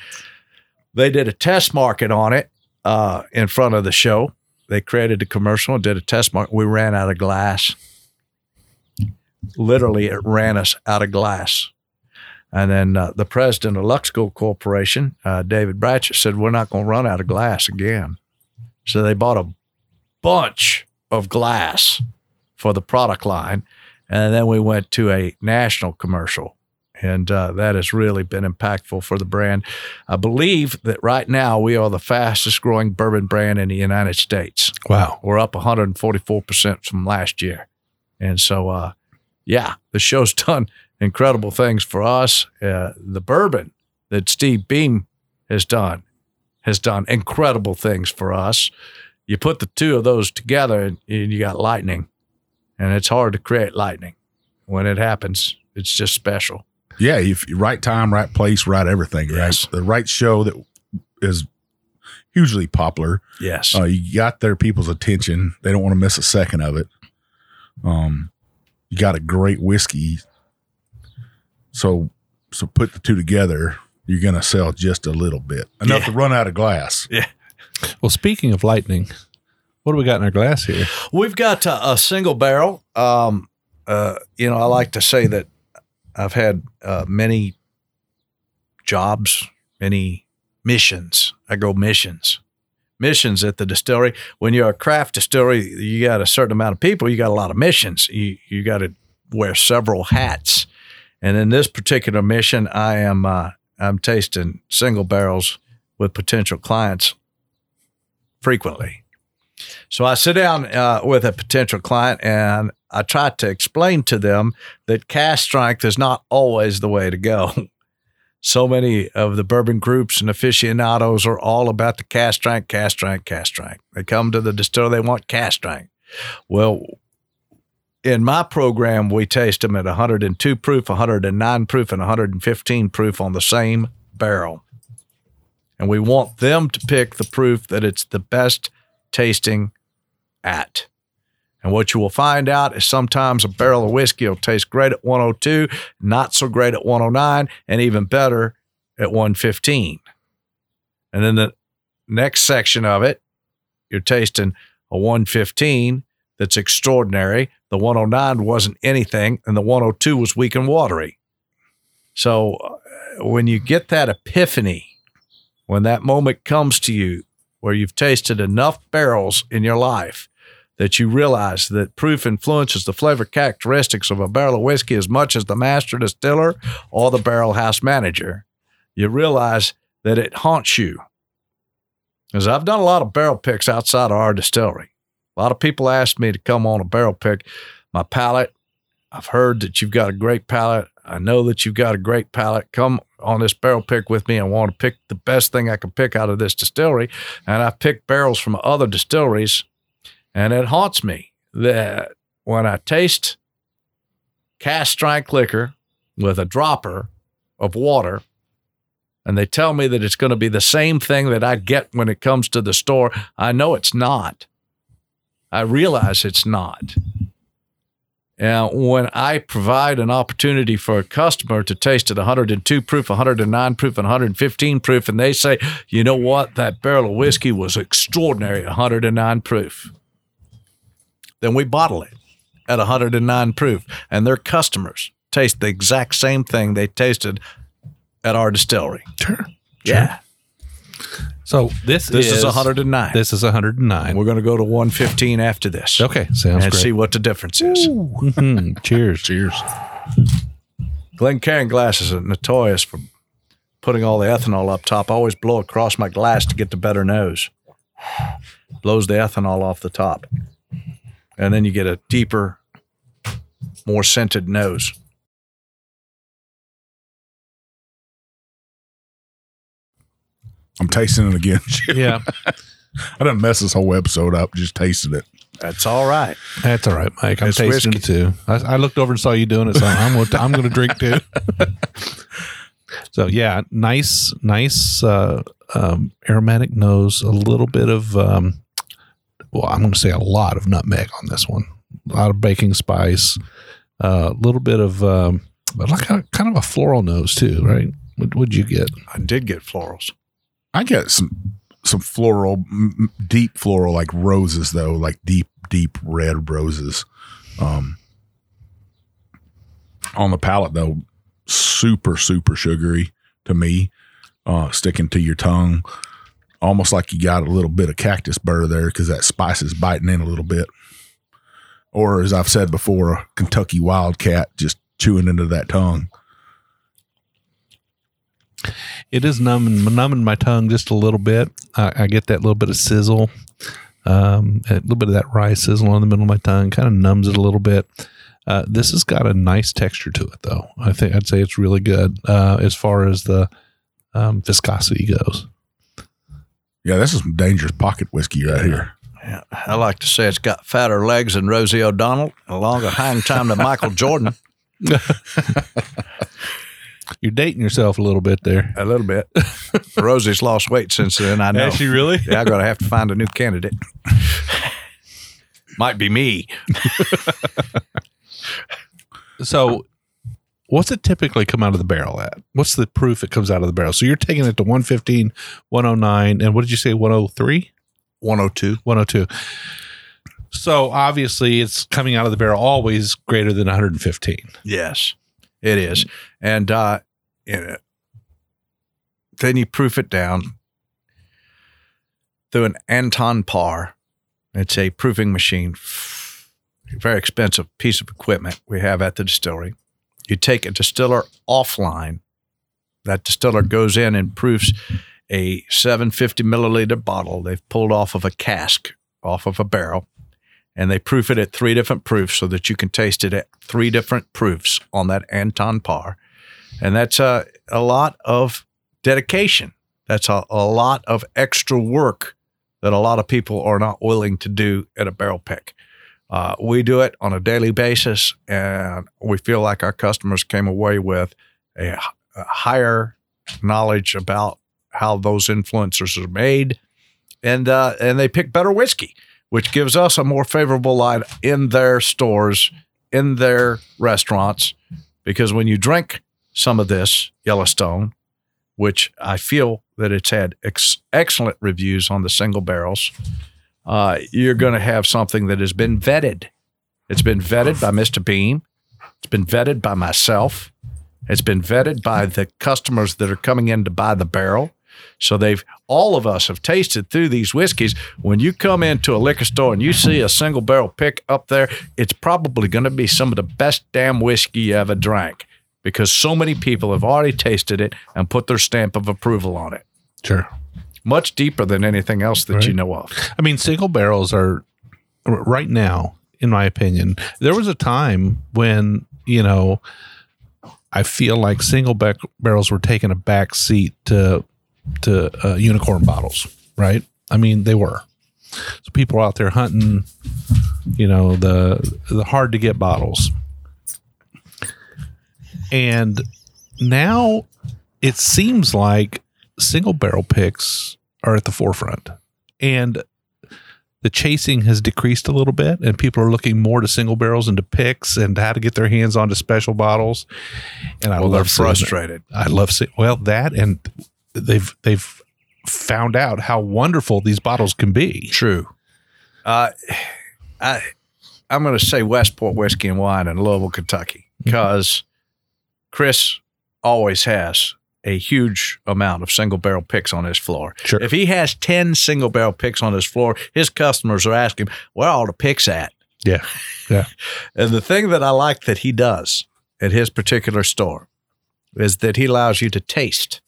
they did a test market on it uh, in front of the show. They created a commercial and did a test market. We ran out of glass. Literally, it ran us out of glass. And then uh, the president of Luxco Corporation, uh, David Bratcher, said, We're not going to run out of glass again. So they bought a bunch of glass for the product line. And then we went to a national commercial. And uh, that has really been impactful for the brand. I believe that right now we are the fastest growing bourbon brand in the United States. Wow. We're up 144% from last year. And so, uh, yeah, the show's [laughs] done incredible things for us. Uh, the bourbon that Steve Beam has done has done incredible things for us. You put the two of those together and you got lightning. And it's hard to create lightning. When it happens, it's just special. Yeah, if right time, right place, right everything, Yes. right? The right show that is hugely popular. Yes. Uh, you got their people's attention. They don't want to miss a second of it. Um, you got a great whiskey. So, so put the two together, you're going to sell just a little bit, enough Yeah. to run out of glass. Yeah. Well, speaking of lightning, what do we got in our glass here? We've got uh, a single barrel. Um, uh, you know, I like to say that I've had uh, many jobs, many missions. I go missions, missions at the distillery. When you're a craft distillery, you got a certain amount of people. You got a lot of missions. You you got to wear several hats. And in this particular mission, I am uh, I'm tasting single barrels with potential clients frequently. So I sit down uh, with a potential client and I try to explain to them that cask strength is not always the way to go. [laughs] so many of the bourbon groups and aficionados are all about the cask strength, cask strength, cask strength. They come to the distiller, they want cask strength. Well, in my program, we taste them at 102 proof, 109 proof, and 115 proof on the same barrel. And we want them to pick the proof that it's the best tasting at. And what you will find out is sometimes a barrel of whiskey will taste great at 102, not so great at 109, and even better at 115. And then the next section of it, you're tasting a 115 that's extraordinary. The 109 wasn't anything, and the 102 was weak and watery. So uh, when you get that epiphany, when that moment comes to you where you've tasted enough barrels in your life that you realize that proof influences the flavor characteristics of a barrel of whiskey as much as the master distiller or the barrel house manager, you realize that it haunts you. Because I've done a lot of barrel picks outside of our distillery. A lot of people ask me to come on a barrel pick. My palate, I've heard that you've got a great palate. I know that you've got a great palate. Come on this barrel pick with me. I want to pick the best thing I can pick out of this distillery. And I've picked barrels from other distilleries, and it haunts me that when I taste cask strength liquor with a dropper of water, and they tell me that it's going to be the same thing that I get when it comes to the store, I know it's not. I realize it's not. And when I provide an opportunity for a customer to taste at 102 proof, 109 proof, and 115 proof, and they say, you know what, that barrel of whiskey was extraordinary, 109 proof, then we bottle it at 109 proof. And their customers taste the exact same thing they tasted at our distillery. Sure. Yeah. So this, This is, is 109. This is 109. We're going to go to 115 after this. Okay, sounds And great. see what the difference is. Mhm. Cheers. Cheers. Glencairn glasses are notorious for putting all the ethanol up top. I always blow across my glass to get the better nose. Blows the ethanol off the top. And then you get a deeper, more scented nose. I'm tasting it again. [laughs] Yeah, I done mess this whole episode up just tasting it. That's all right. that's all right, Mike. I'm It's tasting whiskey. it too. I, I looked over and saw you doing it, so I'm going to, I'm going to drink too. [laughs] so yeah, nice, nice uh, um, aromatic nose. A little bit of, um, well, I'm going to say a lot of nutmeg on this one. A lot of baking spice. A little bit of, um, but like a, kind of a floral nose too, right? What would you get? I did get florals. I get some some floral, deep floral, like roses though, like deep, deep red roses. Um, on the palate though, super, super sugary to me, uh, sticking to your tongue, almost like you got a little bit of cactus burr there because that spice is biting in a little bit. Or as I've said before, a Kentucky wildcat just chewing into that tongue. It is numbing numbing my tongue just a little bit. I, I get that little bit of sizzle, um, a little bit of that rye sizzle on the middle of my tongue, kind of numbs it a little bit. Uh, this has got a nice texture to it, though. I think I'd say it's really good uh, as far as the um, viscosity goes. Yeah, this is some dangerous pocket whiskey right here. Yeah, I like to say it's got fatter legs than Rosie O'Donnell, a longer hang time than Michael Jordan. [laughs] You're dating yourself a little bit there. A little bit. Rosie's lost weight since then. I know. Has she really? Yeah, I'm going to have to find a new candidate. Might be me. [laughs] So, what's it typically come out of the barrel at? What's the proof it comes out of the barrel? So you're taking it to 115, 109, and what did you say, 103? 102. 102. So obviously, it's coming out of the barrel always greater than 115. Yes, it is. And uh, yeah, then you proof it down through an Anton Paar. It's a proofing machine, very expensive piece of equipment we have at the distillery. You take a distiller offline. That distiller goes in and proofs a 750 milliliter bottle they've pulled off of a cask, off of a barrel, and they proof it at three different proofs so that you can taste it at three different proofs on that Anton Paar. And that's uh a lot of dedication. That's a, a lot of extra work that a lot of people are not willing to do at a barrel pick. Uh, we do it on a daily basis, and we feel like our customers came away with a higher knowledge about how those influencers are made, and uh, and they pick better whiskey, which gives us a more favorable line in their stores, in their restaurants, because when you drink some of this Yellowstone, which I feel that it's had ex- excellent reviews on the single barrels, uh, you're going to have something that has been vetted. It's been vetted by Mr. Beam. It's been vetted by myself. It's been vetted by the customers that are coming in to buy the barrel. So they've all of us have tasted through these whiskeys. When you come into a liquor store and you see a single barrel pick up there, it's probably going to be some of the best damn whiskey you ever drank because so many people have already tasted it and put their stamp of approval on it. Sure. Much deeper than anything else that you know of. I mean, single barrels are right now, in my opinion. There was a time when you know, I feel like single back barrels were taking a back seat to to uh, unicorn bottles. Right? I mean, they were. So people are out there hunting, you know, the the hard to get bottles, and now it seems like single barrel picks are at the forefront. And the chasing has decreased a little bit and people are looking more to single barrels and to picks and how to get their hands onto special bottles. And i Well, they're love frustrated. i love seeing well that and they've they've found out how wonderful these bottles can be. True. Uh, I I'm going to say Westport Whiskey and Wine in Louisville, Kentucky, because Chris always has a huge amount of single barrel picks on his floor. Sure. If he has ten single barrel picks on his floor, his customers are asking, "Where are all the picks at?" yeah Yeah. [laughs] And the thing that I like that he does at his particular store is that he allows you to taste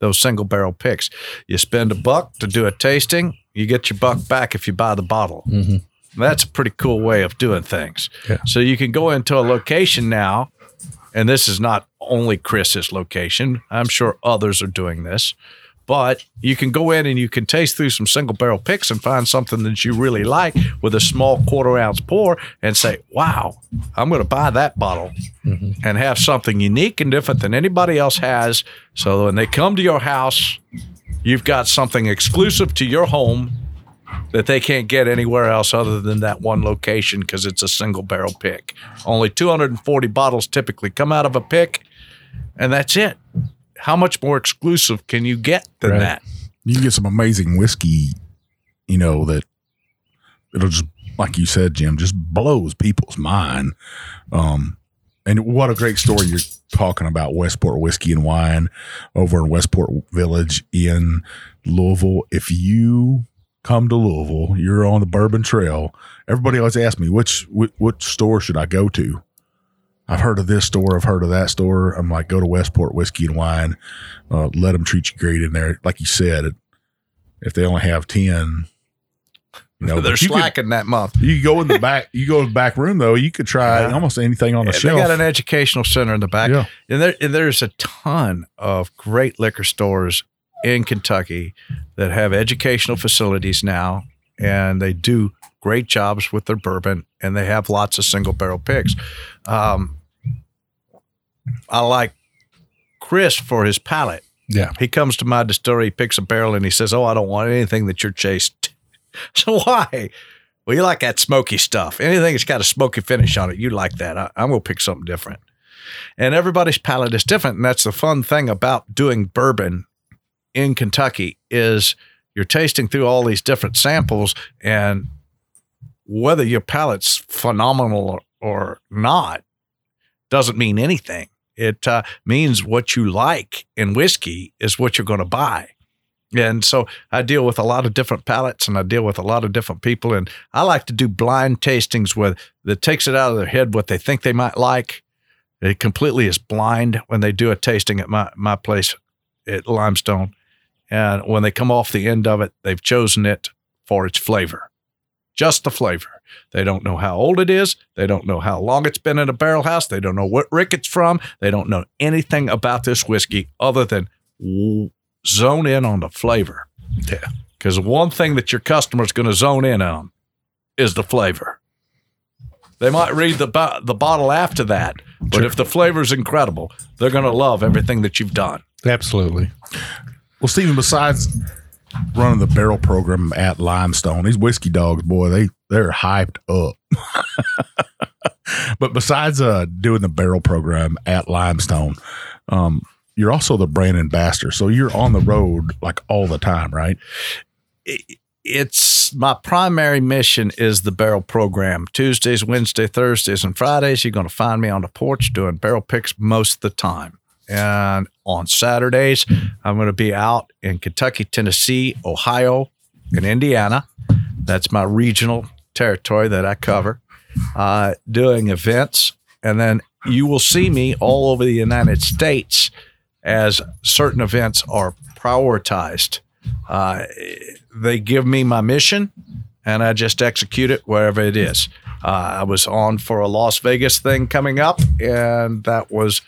those single barrel picks. You spend a buck to do a tasting, you get your buck back if you buy the bottle. Mhm. That's a pretty cool way of doing things. Yeah. So you can go into a location now, and this is not only Chris's location. I'm sure others are doing this. But you can go in and you can taste through some single barrel picks and find something that you really like with a small quarter ounce pour and say, wow, I'm going to buy that bottle mm-hmm. and have something unique and different than anybody else has. So when they come to your house, you've got something exclusive to your home that they can't get anywhere else other than that one location because it's a single barrel pick. Only 240 bottles typically come out of a pick, and that's it. How much more exclusive can you get than Right. that? You get some amazing whiskey, you know, that it'll just, like you said, Jim, just blows people's mind. Um, and what a great story you're talking about Westport Whiskey and Wine over in Westport Village in Louisville. If you come to Louisville, you're on the Bourbon Trail. Everybody always asks me, which, which, which store should I go to? I've heard of this store. I've heard of that store. I'm like, go to Westport Whiskey and Wine. Uh, let them treat you great in there. Like you said, if they only have 10, you know, [laughs] They're you could, slacking that month. you go in the back, you go in the back room though, you could try Yeah. almost anything on the They shelf. They got an educational center in the back. Yeah. And, there, and there's a ton of great liquor stores in Kentucky that have educational facilities now, and they do great jobs with their bourbon, and they have lots of single barrel picks. Um, I like Chris for his palate. yeah He comes to my distillery, picks a barrel, and he says, "Oh, I don't want anything that you're chased." [laughs] so why? Well, you like that smoky stuff. Anything that's got a smoky finish on it, you like that. I, I'm gonna pick something different. And everybody's palate is different, and that's the fun thing about doing bourbon in Kentucky is you're tasting through all these different samples, and whether your palate's phenomenal or not doesn't mean anything. It uh, means what you like in whiskey is what you're going to buy. And so I deal with a lot of different palates and I deal with a lot of different people. And I like to do blind tastings where that takes it out of their head what they think they might like. It completely is blind when they do a tasting at my, my place at Limestone. And when they come off the end of it, they've chosen it for its flavor, just the flavor. They don't know how old it is. They don't know how long it's been in a barrel house. They don't know what rick it's from. They don't know anything about this whiskey other than zone in on the flavor. Yeah. Because one thing that your customer's going to zone in on is the flavor. They might read the bo- the bottle after that, but Sure. if the flavor's incredible, they're going to love everything that you've done. Absolutely. Well, Stephen, besides running the barrel program at Limestone, these whiskey dogs, boy, they they're hyped up. [laughs] but besides uh, doing the barrel program at Limestone, um, you're also the brand ambassador, so you're on the road like all the time, right? it- it's my primary mission is the barrel program. Tuesdays, Wednesday, Thursdays, and Fridays, you're going to find me on the porch doing barrel picks most of the time. And on Saturdays, I'm going to be out in Kentucky, Tennessee, Ohio, and Indiana. That's my regional territory that I cover, uh, doing events. And then you will see me all over the United States as certain events are prioritized. Uh, they give me my mission and I just execute it wherever it is. Uh, I was on for a Las Vegas thing coming up, and that was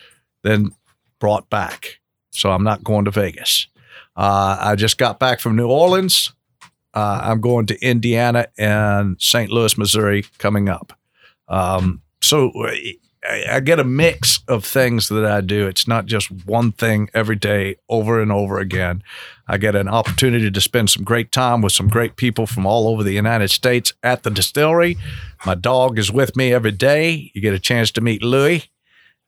then brought back. So I'm not going to Vegas. Uh, I just got back from New Orleans. Uh, I'm going to Indiana and St. Louis, Missouri coming up. Um, so I, I get a mix of things that I do. It's not just one thing every day over and over again. I get an opportunity to spend some great time with some great people from all over the United States at the distillery. My dog is with me every day. You get a chance to meet Louis,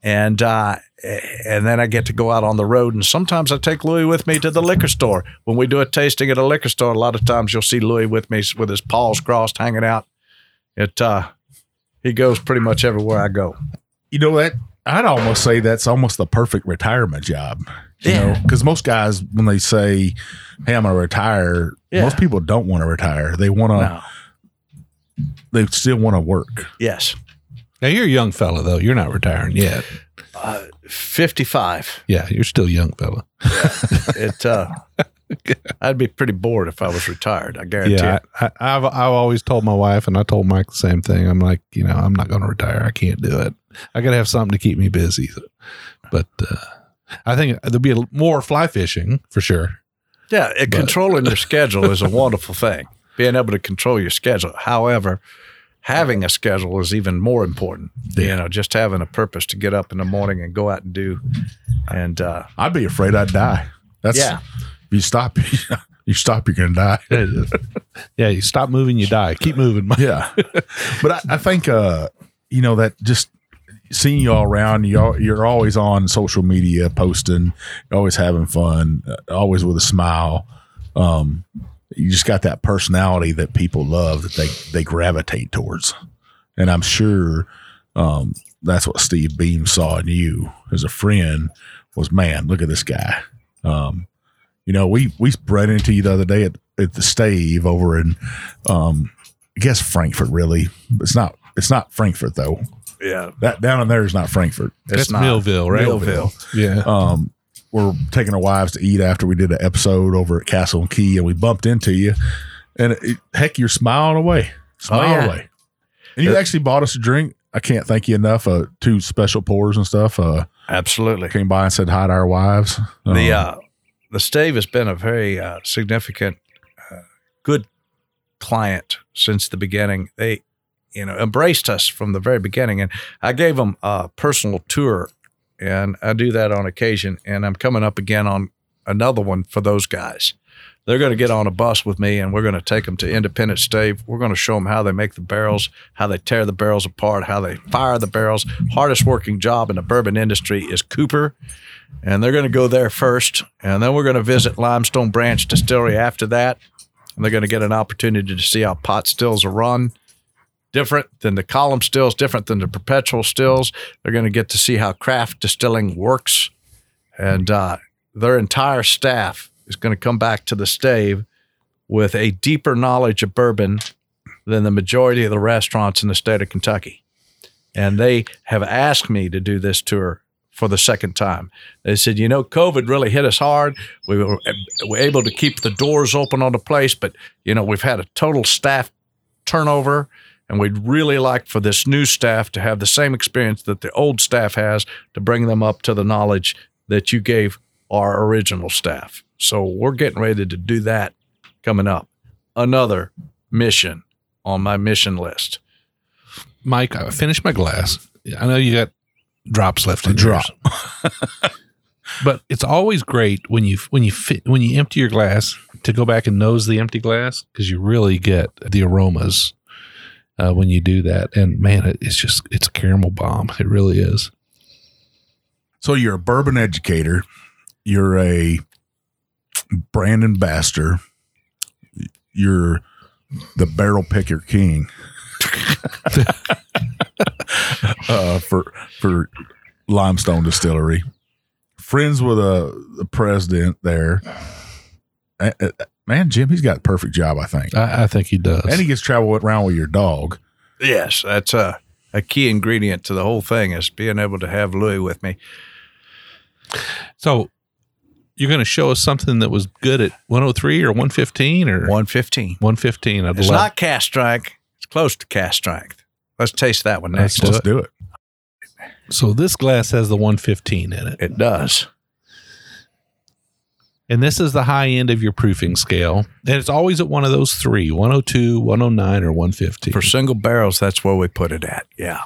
and uh, and then I get to go out on the road. And sometimes I take Louis with me to the liquor store. When we do a tasting at a liquor store, a lot of times you'll see Louis with me with his paws crossed, hanging out. It uh, he goes pretty much everywhere I go. You know that I'd almost say that's almost the perfect retirement job. You Yeah. know, because most guys when they say, "Hey, I'm gonna retire," Yeah. most people don't want to retire. They want to. No. They still want to work. Yes, Now you're a young fella though. You're not retiring yet. uh, fifty-five. Yeah, you're still a young fella. It. Uh, [laughs] I'd be pretty bored if I was retired. I guarantee Yeah, it. I, I, I've I've always told my wife, and I told Mike the same thing. I'm like, you know, I'm not going to retire. I can't do it. I got to have something to keep me busy. But uh, I think there'll be a, more fly fishing for sure. Yeah, it, controlling your schedule is a wonderful thing. Being able to control your schedule. However, having a schedule is even more important. You know, just having a purpose to get up in the morning and go out and do. And uh, I'd be afraid I'd die. That's Yeah. If you stop, [laughs] you stop, you're gonna die. yeah, you stop moving, you die. Keep moving. Yeah, [laughs] but I, I think uh, you know that just seeing you all around, you all, you're always on social media posting, you're always having fun, uh, always with a smile. Um, you just got that personality that people love that they they gravitate towards, and I'm sure um, that's what Steve Beam saw in you as a friend was man. Look at this guy. Um, you know, we we ran into you the other day at, at the stave over in um, I guess Frankfort really. It's not it's not Frankfort though. yeah, That down in there is not Frankfort. That's not. Millville, right? Millville. Yeah. Um we're taking our wives to eat after we did an episode over at Castle and Key and we bumped into you and it, heck you're smiling away. Smiling yeah. away. And you actually bought us a drink. I can't thank you enough. Uh two special pours and stuff. Uh absolutely. came by and said hi to our wives. The Um, uh, the stave has been a very uh, significant, uh, good client since the beginning. They, you know, embraced us from the very beginning, and I gave them a personal tour, and I do that on occasion. And I'm coming up again on another one for those guys. They're going to get on a bus with me, and we're going to take them to Independent Stave. We're going to show them how they make the barrels, how they tear the barrels apart, how they fire the barrels. Hardest working job in the bourbon industry is Cooper and they're going to go there first, and then we're going to visit Limestone Branch Distillery after that, and they're going to get an opportunity to see how pot stills are run. Different than the column stills, different than the perpetual stills. They're going to get to see how craft distilling works, and uh, their entire staff is going to come back to the stave with a deeper knowledge of bourbon than the majority of the restaurants in the state of Kentucky. And they have asked me to do this tour for the second time. They said, you know, COVID really hit us hard. We were, were able to keep the doors open on the place, but, you know, we've had a total staff turnover And we'd really like for this new staff to have the same experience that the old staff has to bring them up to the knowledge that you gave our original staff. So we're getting ready to do that coming up. Another mission on my mission list. Mike, I finished my glass. I know you got drops left in drop. yours. [laughs] but it's always great when you when you fit when you empty your glass to go back and nose the empty glass because you really get the aromas uh, when you do that. And man, it, it's just it's a caramel bomb. It really is. So you're a bourbon educator. You're a brand ambassador. You're the barrel picker king. [laughs] uh, for for Limestone Distillery. Friends with a the president there. Man, Jim, he's got a perfect job, I think. I, I think he does. And he gets to travel around with your dog. Yes, that's a, a key ingredient to the whole thing is being able to have Louis with me. so you're going to show us something that was good at 103 or 115 or 115. 115. I'd It's love- not cask strength. It's close to cask strength. Let's taste that one Let's next. Let's do it. so this glass has the 115 in it. It does. And this is the high end of your proofing scale. And it's always at one of those three 102, 109, or 150. For single barrels, that's where we put it at. Yeah.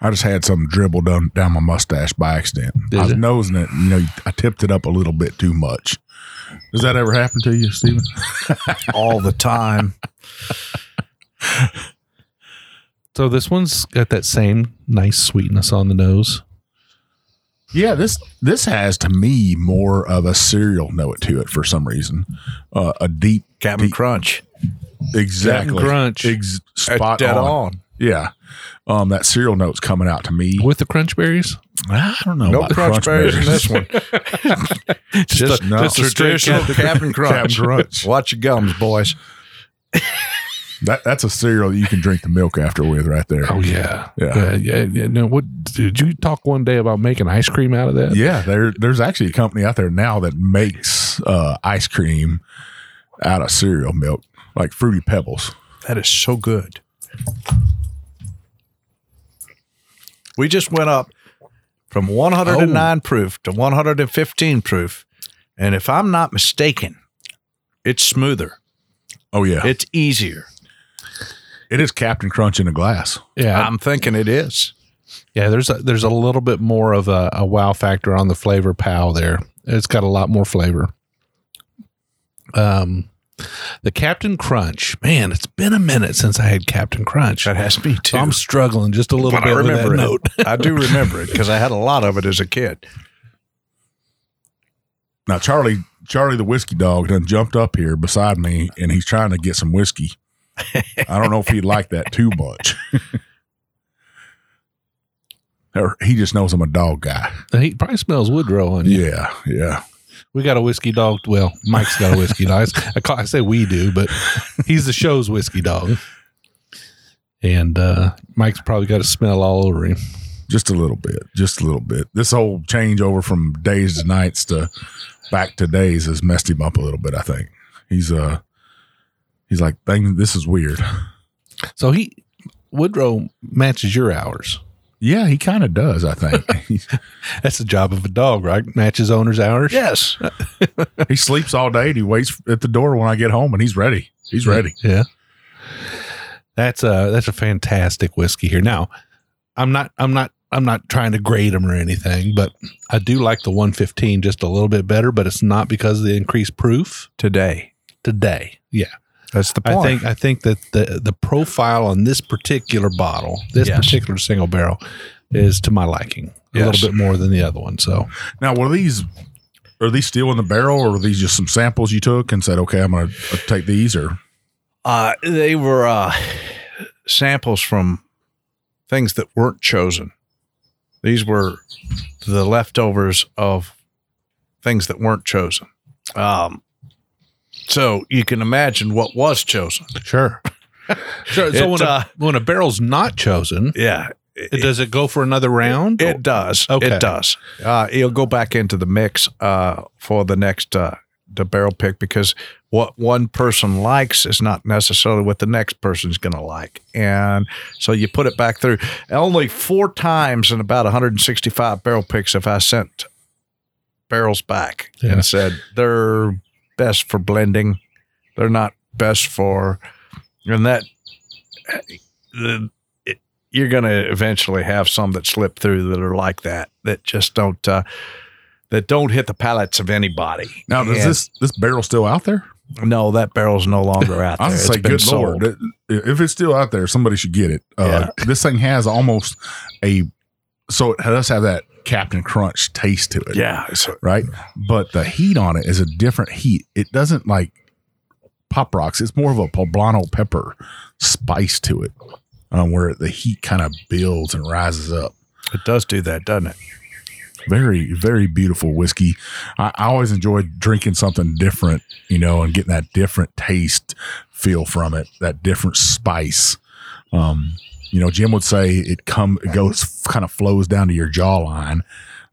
I just had some dribble down, down my mustache by accident. Did I was it? nosing it. You know, I tipped it up a little bit too much. Does that ever happen to you, Stephen? [laughs] All the time. So this one's got that same nice sweetness on the nose. Yeah, this this has to me more of a cereal note to it for some reason. Uh, a deep, Captain deep Crunch. exactly Crunch. ex- spot dead on. on. Yeah, um, that cereal note's coming out to me. With the crunch berries? I don't know. No about crunch berries in this one. [laughs] Just, no. just a Traditional Captain Crunch. Captain Crunch. Watch your gums, boys. That that's a cereal that you can drink the milk after with right there. Oh, yeah. Yeah. Yeah. yeah, yeah. No, what did you talk one day about making ice cream out of that? Yeah, there there's actually a company out there now that makes uh, ice cream out of cereal milk, like Fruity Pebbles. That is so good. We just went up from 109 proof to 115 proof. And if I'm not mistaken, it's smoother. Oh yeah, It's easier. It is Captain Crunch in a glass. Yeah. I'm thinking it is. Yeah, there's a, there's a little bit more of a, a wow factor on the flavor pal there. It's got a lot more flavor. Um, the Captain Crunch, man, it's been a minute since I had Captain Crunch. That has to be So too. I'm struggling just a little but bit I with that remember note. I do remember it because I had a lot of it as a kid. Now Charlie Charlie the whiskey dog done jumped up here beside me and he's trying to get some whiskey. I don't know if he'd like that too much. [laughs] or he just knows I'm a dog guy. He probably smells Woodrow on you. Yeah, yeah. We got a whiskey dog. Well, Mike's got a whiskey dog. I, call, I say we do, but he's the show's whiskey dog. And uh, Mike's probably got a smell all over him. Just a little bit. Just a little bit. This whole change over from days to nights to back to days has messed him up a little bit, I think. He's uh he's like, thing this is weird. [laughs] So he Woodrow matches your hours. Yeah, he kind of does, I think. [laughs] That's the job of a dog, right? Matches owner's hours. Yes. [laughs] he sleeps all day and he waits at the door when I get home and he's ready. He's ready. Yeah. That's a that's a fantastic whiskey here. Now, I'm not I'm not I'm not trying to grade them or anything, but I do like the 115 just a little bit better. But it's not because of the increased proof Today. today. Yeah, That's the point. I think I think that the the profile on this particular bottle, this Yes. particular single barrel, is to my liking a little bit more than the other one. So Now, were these are these still in the barrel or are these just some samples you took and said, okay, I'm going to take these or Uh, they were uh, samples from things that weren't chosen. These were the leftovers of things that weren't chosen. Um, so you can imagine what was chosen. sure, [laughs] sure. So It, when a, uh, when a barrel's not chosen, Yeah, it, does it go for another round? it does. Okay. It does. Uh, it'll go back into the mix uh, for the next uh, to barrel pick because what one person likes is not necessarily what the next person's going to like. And so you put it back through. Only four times in about 165 barrel picks have I sent barrels back Yeah. and said they're best for blending. They're not best for, and that the, it, you're going to eventually have some that slip through that are like that that just don't uh, that don't hit the palates of anybody. Now, And- this this barrel still out there? No, that barrel's no longer out there. [laughs] I was It's say, been good sold. lord, if it's still out there, somebody should get it. Uh, This thing has almost a, so it does have that Captain Crunch taste to it. Yeah, right? But the heat on it is a different heat. It doesn't like pop rocks. It's more of a poblano pepper spice to it, um, where the heat kind of builds and rises up. it does do that, doesn't it? Very, very beautiful whiskey. I, I always enjoy drinking something different, you know, and getting that different taste feel from it, that different spice. Um, you know, Jim would say it come, it goes, kind of flows down to your jawline.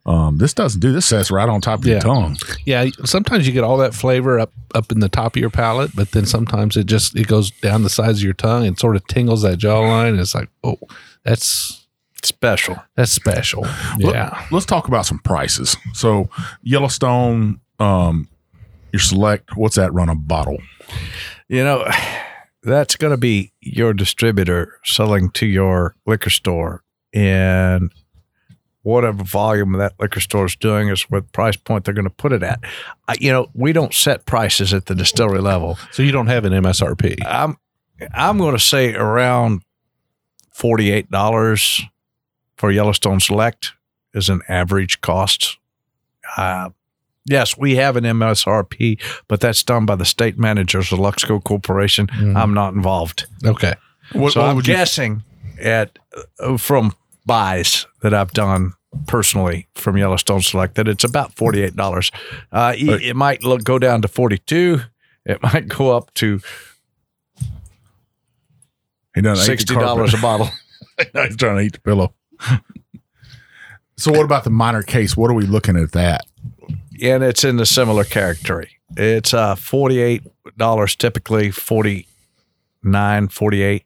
Um, this doesn't do this. Sets right on top of Yeah. your tongue. Yeah, sometimes you get all that flavor up up in the top of your palate, but then sometimes it just it goes down the sides of your tongue and sort of tingles that jawline. It's like, oh, that's Special. that's special. Let- Yeah. let's talk about some prices. So Yellowstone, um, your select, what's that run a bottle? You know, that's going to be your distributor selling to your liquor store, and whatever volume that liquor store is doing is what price point they're going to put it at. I, you know, we don't set prices at the distillery level. So you don't have an MSRP. I'm I'm going to say around forty eight dollars for Yellowstone Select is an average cost. Uh, yes, we have an MSRP, but that's done by the state managers of Luxco Corporation. Mhm. I'm not involved, Okay. What, so what I'm would you- guessing at uh, from buys that I've done personally from Yellowstone Select that it's about forty eight dollars. Uh, it- Right. it might look, go down to forty two. It [laughs] might go up to he doesn't eat the sixty dollars a bottle. [laughs] He's trying to eat the pillow. [laughs] so what about the minor case? What are we looking at that? And it's in the similar category. It's uh forty-eight dollars typically, 49 48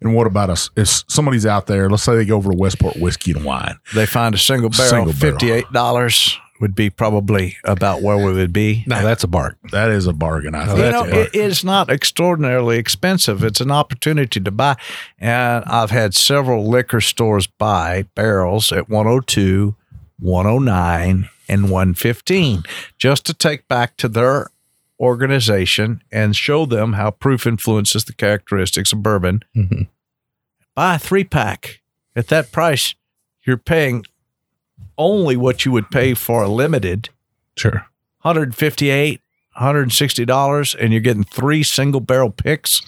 And what about us? If somebody's out there, let's say they go over to Westport Whiskey and Wine. They find a single barrel, Single barrel. fifty-eight dollars would be probably about where we would be. Now that's a bargain. That is a bargain, I Oh, think. you know, it is not extraordinarily expensive. It's an opportunity to buy. And I've had several liquor stores buy barrels at 102, 109, and 115 just to take back to their organization and show them how proof influences the characteristics of bourbon. Mhm. Buy a three pack. At that price, you're paying only what you would pay for a limited. Sure. 158 $160 and you're getting three single barrel picks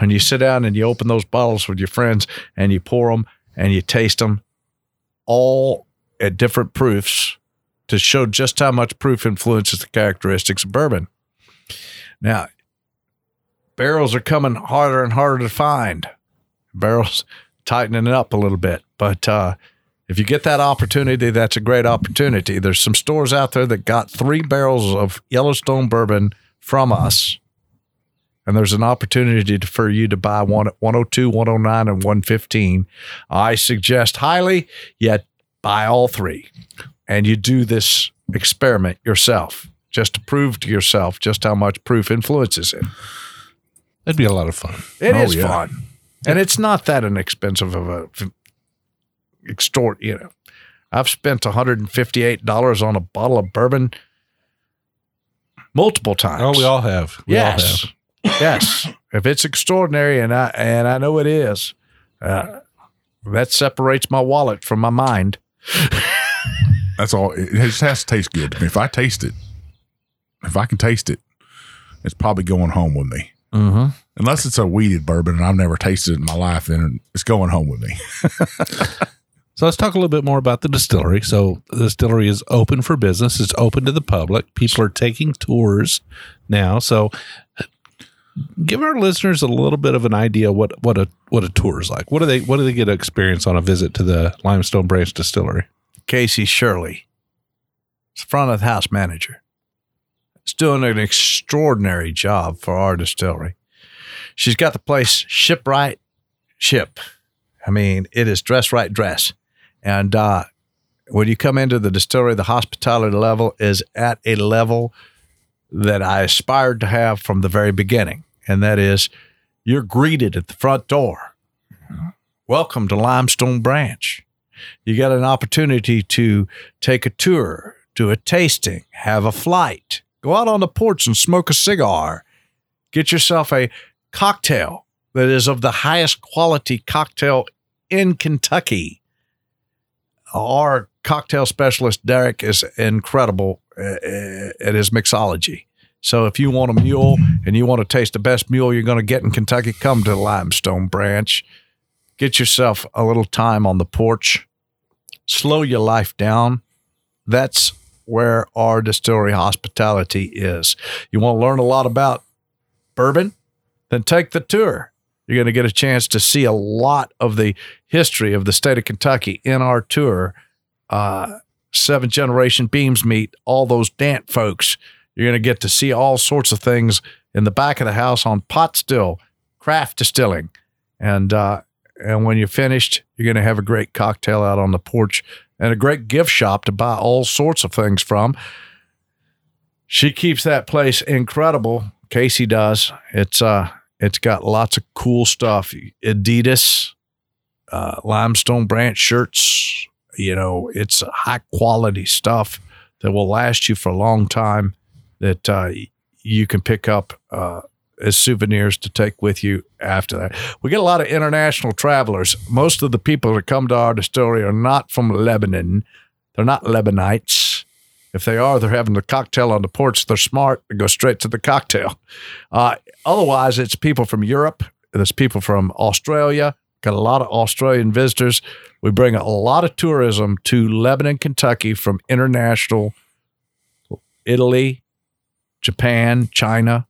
and you sit down and you open those bottles with your friends and you pour them and you taste them all at different proofs to show just how much proof influences the characteristics of bourbon. Now, barrels are coming harder and harder to find. Barrels tightening it up a little bit, but uh, if you get that opportunity, that's a great opportunity. There's some stores out there that got three barrels of Yellowstone bourbon from us. And there's an opportunity for you to buy one at 102, 109, and 115. I suggest highly you buy all three and you do this experiment yourself just to prove to yourself just how much proof influences it. That'd be a lot of fun. It is Oh, yeah. fun. And it's not that inexpensive of a extort, you know. I've spent $158 on a bottle of bourbon multiple times. Oh, we all have. We all yes. have. yes. If it's extraordinary and I and I know it is, uh, that separates my wallet from my mind. That's all. It just has to taste good to me. If I taste it, if I can taste it, it's probably going home with me. Mm-hmm. Unless it's a wheated bourbon and I've never tasted it in my life, then it's going home with me. [laughs] So let's talk a little bit more about the distillery. So the distillery is open for business. It's open to the public. People are taking tours now. So give our listeners a little bit of an idea what what a what a tour is like. What do they what do they get to experience on a visit to the Limestone Branch Distillery? Casey Shirley, front of the house manager. is doing an extraordinary job for our distillery. She's got the place ship right, ship. I mean, it is dress right, dress. And uh, when you come into the distillery, the hospitality level is at a level that I aspired to have from the very beginning. And that is, you're greeted at the front door. Welcome to Limestone Branch. You got an opportunity to take a tour, do a tasting, have a flight, go out on the porch and smoke a cigar, get yourself a cocktail that is of the highest quality cocktail in Kentucky. Our cocktail specialist, Derek, is incredible uh, at his mixology. So if you want a mule and you want to taste the best mule you're going to get in Kentucky, come to Limestone Branch. Get yourself a little time on the porch. Slow your life down. That's where our distillery hospitality is. You want to learn a lot about bourbon? Then take the tour. You're going to get a chance to see a lot of the history of the state of Kentucky in our tour. Uh, seven generation beams meet all those Dant folks. You're going to get to see all sorts of things in the back of the house on pot still, craft distilling, and uh, and when you're finished, you're going to have a great cocktail out on the porch and a great gift shop to buy all sorts of things from. She keeps that place incredible. Casey does. It's uh it's got lots of cool stuff. Adidas, uh, limestone branch shirts. You know, it's high quality stuff that will last you for a long time. That uh, you can pick up uh, as souvenirs to take with you after that. We get a lot of international travelers. Most of the people that come to our distillery are not from Lebanon. They're not Lebanites. If they are, they're having the cocktail on the porch. They're smart. They go straight to the cocktail. Uh, otherwise, it's people from Europe. There's people from Australia. Got a lot of Australian visitors. We bring a lot of tourism to Lebanon, Kentucky from international, Italy, Japan, China,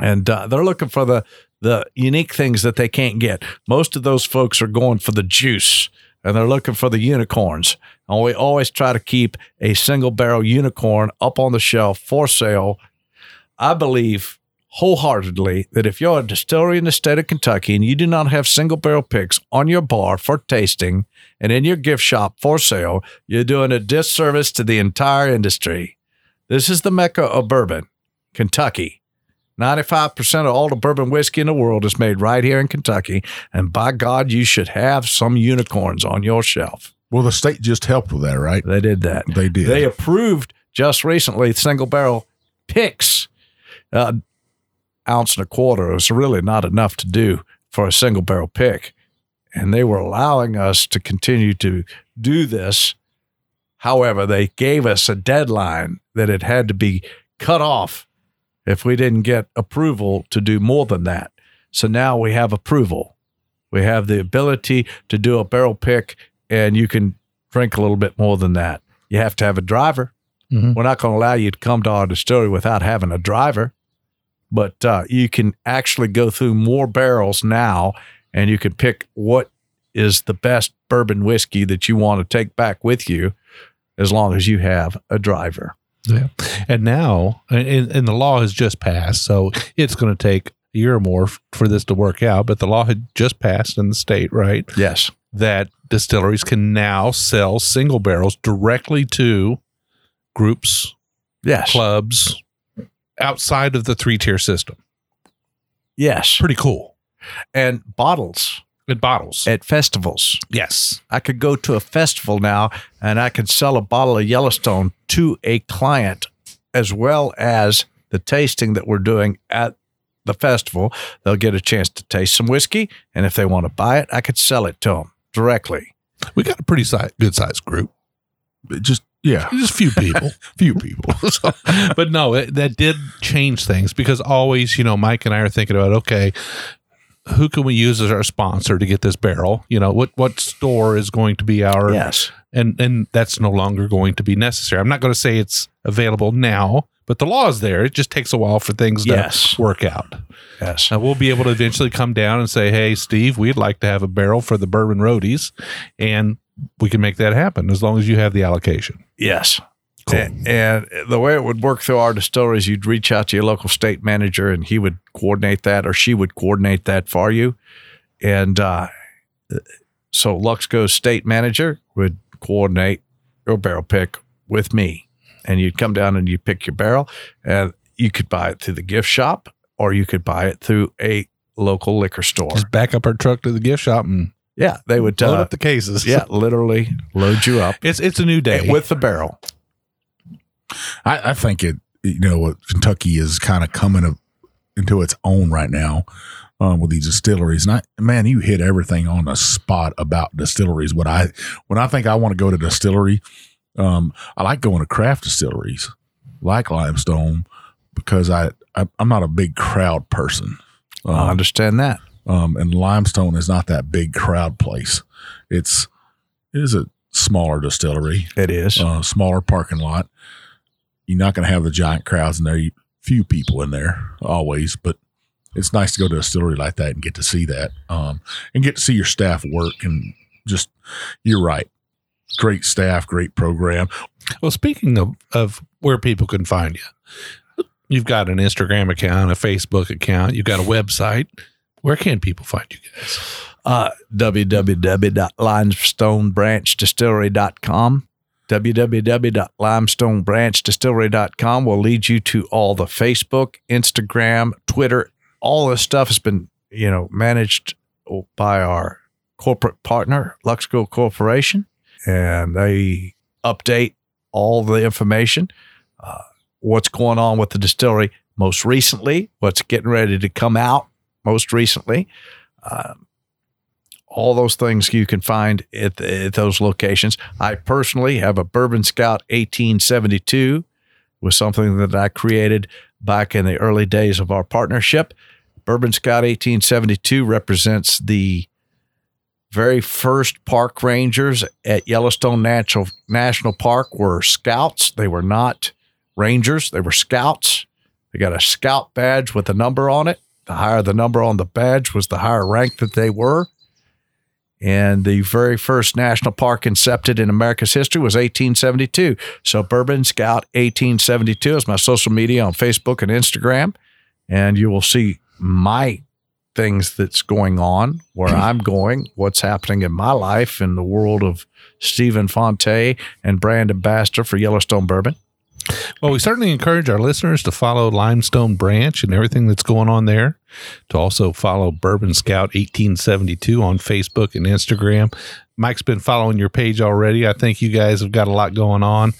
and uh, they're looking for the the unique things that they can't get. Most of those folks are going for the juice and they're looking for the unicorns. And we always try to keep a single barrel unicorn up on the shelf for sale. I believe wholeheartedly that if you're a distillery in the state of Kentucky and you do not have single barrel picks on your bar for tasting and in your gift shop for sale, you're doing a disservice to the entire industry. This is the mecca of bourbon, Kentucky. 95% of all the bourbon whiskey in the world is made right here in Kentucky. And by God, you should have some unicorns on your shelf. Well, the state just helped with that, right? They did that. They did. They approved just recently single barrel picks. Uh, ounce and a quarter is really not enough to do for a single barrel pick. And they were allowing us to continue to do this. However, they gave us a deadline that it had to be cut off if we didn't get approval to do more than that. So now we have approval. We have the ability to do a barrel pick, and you can drink a little bit more than that. You have to have a driver. Mhm. We're not going to allow you to come to our distillery without having a driver, but uh, you can actually go through more barrels now, and you can pick what is the best bourbon whiskey that you want to take back with you, as long as you have a driver. Yeah. And now, and, and the law has just passed, so it's going to take a year or more f- for this to work out. But the law had just passed in the state, right? Yes. That distilleries can now sell single barrels directly to groups, Yes. clubs outside of the three tier system. Yes. Pretty cool. And bottles In bottles. at festivals. yes. I could go to a festival now and I could sell a bottle of Yellowstone to a client as well as the tasting that we're doing at the festival. They'll get a chance to taste some whiskey. And if they want to buy it, I could sell it to them directly. We got a pretty si- good sized group. Just yeah, Just a few people. [laughs] few people. [laughs] So, but no, it, that did change things because always, you know, Mike and I are thinking about okay, who can we use as our sponsor to get this barrel? You know, what what store is going to be our Yes. and and that's no longer going to be necessary. I'm not going to say it's available now, but the law is there. It just takes a while for things to Yes. work out. Yes. And we'll be able to eventually come down and say, "Hey, Steve, we'd like to have a barrel for the Bourbon Roadies," and we can make that happen as long as you have the allocation. Yes. Cool. A- And the way it would work through our distilleries, you'd reach out to your local state manager and he would coordinate that or she would coordinate that for you. And uh, so Luxco's state manager would coordinate your barrel pick with me. And you'd come down and you'd pick your barrel and you could buy it through the gift shop or you could buy it through a local liquor store. Just back up our truck to the gift shop and Yeah, they would load uh, up the cases. yeah, literally load you up It's it's a new day. with the barrel. I, I think it, you know, Kentucky is kind of coming of, into its own right now um, with these distilleries. And I, man, you hit everything on the spot about distilleries. What I, when I think I want to go to distillery, um, I like going to craft distilleries like Limestone because I, I I'm not a big crowd person. I Um, understand that. um, and Limestone is not that big crowd place. It's it is a smaller distillery It is. uh, smaller parking lot. You're not going to have the giant crowds in there. You, few people in there always, but it's nice to go to a distillery like that and get to see that, um, and get to see your staff work and just. You're right. Great staff, great program. Well, speaking of, of where people can find you, you've got an Instagram account, a Facebook account, you've got a website. Where can people find you guys? Uh. www.limestonebranchdistillery.com will lead you to all the Facebook, Instagram, Twitter. All this stuff has been, you know, managed by our corporate partner, Luxco Corporation, and they update all the information, uh, what's going on with the distillery most recently, what's getting ready to come out most recently. Um, all those things you can find at, at those locations. I personally have a Bourbon Scout 1872 was something that I created back in the early days of our partnership. Bourbon Scout 1872 represents the very first park rangers at Yellowstone Natural National Park were scouts. They were not rangers, they were scouts. They got a scout badge with a number on it. The higher the number on the badge was the higher rank that they were. And the very first national park incepted in America's history was 1872. So Bourbon Scout 1872 is my social media on Facebook and Instagram. And you will see my things that's going on, where I'm going, what's happening in my life in the world of Stephen Fante and brand ambassador for Yellowstone Bourbon. Well, we certainly encourage our listeners to follow Limestone Branch and everything that's going on there. To also follow Bourbon Scout 1872 on Facebook and Instagram. Mike's been following your page already. I think you guys have got a lot going on,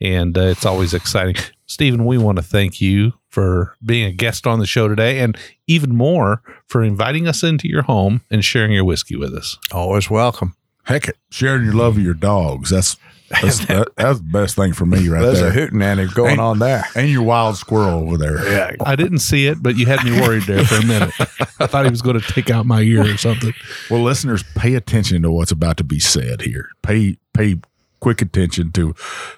and uh, it's always exciting. Stephen, we want to thank you for being a guest on the show today, and even more for inviting us into your home and sharing your whiskey with us. Always welcome. Heck, it. sharing your love of your dogs. That's that's, that, that's the best thing for me right There's there. There's a hootenanny going Ain't- on there. and your wild squirrel over there. Yeah. I didn't see it, but you had me worried there for a minute. I thought he was going to take out my ear or something. Well, listeners, pay attention to what's about to be said here. Pay pay quick attention to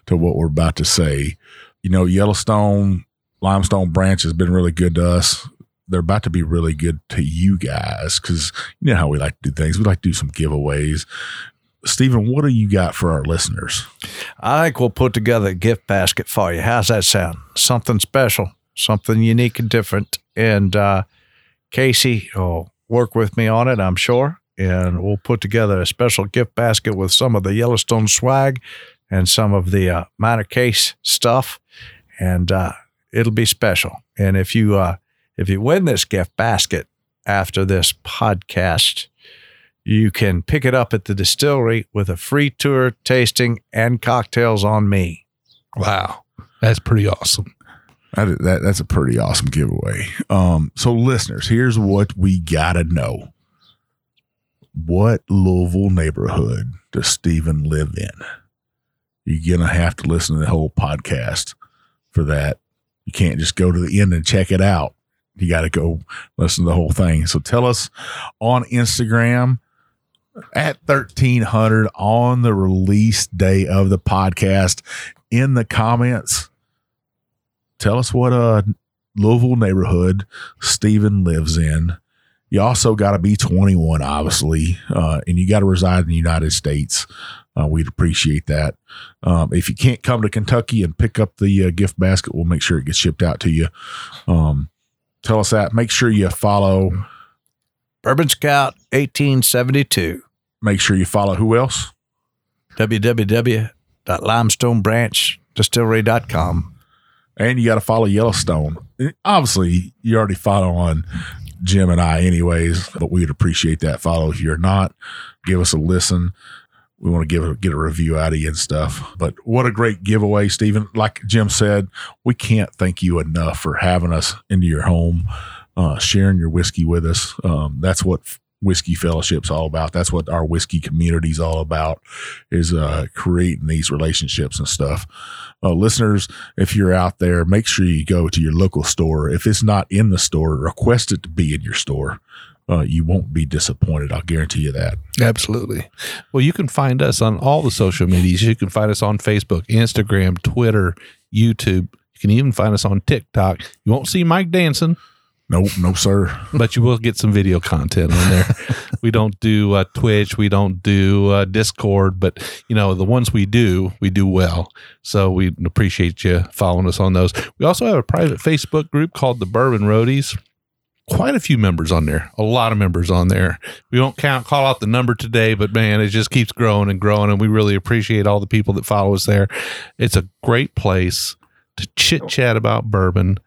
to what we're about to say. You know, Yellowstone Limestone Branch has been really good to us. They're about to be really good to you guys because you know how we like to do things. We like to do some giveaways. Stephen, what do you got for our listeners? I think we'll put together a gift basket for you. How's that sound? Something special, something unique and different. And uh, Casey will work with me on it, I'm sure. And we'll put together a special gift basket with some of the Yellowstone swag and some of the uh, minor case stuff. And uh, it'll be special. And if you uh, if you win this gift basket after this podcast, you can pick it up at the distillery with a free tour, tasting, and cocktails on me. Wow. That's pretty awesome. That, that that's a pretty awesome giveaway. Um, so listeners, here's what we gotta know. What Louisville neighborhood does Stephen live in? You're gonna have to listen to the whole podcast for that. You can't just go to the end and check it out. You got to go listen to the whole thing. So tell us on Instagram at 1300 on the release day of the podcast in the comments tell us what uh Louisville neighborhood Stephen lives in, You also got to be 21, obviously, uh, and you got to reside in the United States. Uh, we'd appreciate that. Um, if you can't come to Kentucky and pick up the uh, gift basket, we'll make sure it gets shipped out to you. Um, tell us that. Make sure you follow. Bourbon Scout 1872. Make sure you follow who else? www.limestonebranch.distillery.com. And you got to follow Yellowstone. Obviously, you already follow on Jim and I, anyways, but we'd appreciate that follow. If you're not, give us a listen. We want to give a, get a review out of you and stuff. But what a great giveaway, Stephen. Like Jim said, we can't thank you enough for having us into your home, uh, sharing your whiskey with us. Um, that's what whiskey fellowship's all about. That's what our whiskey community's all about is uh, creating these relationships and stuff. Uh, listeners, if you're out there, make sure you go to your local store. If it's not in the store, request it to be in your store. Uh, you won't be disappointed. I'll guarantee you that. Absolutely. Well, you can find us on all the social medias. You can find us on Facebook, Instagram, Twitter, YouTube. You can even find us on TikTok. You won't see Mike dancing. Nope, no, sir. [laughs] but you will get some video content on there. [laughs] we don't do uh, Twitch, we don't do uh, Discord, but you know the ones we do, we do well. So we appreciate you following us on those. We also have a private Facebook group called the Bourbon Roadies. Quite a few members on there, a lot of members on there. We won't count, call out the number today, but man, it just keeps growing and growing, and we really appreciate all the people that follow us there. It's a great place to chit chat about bourbon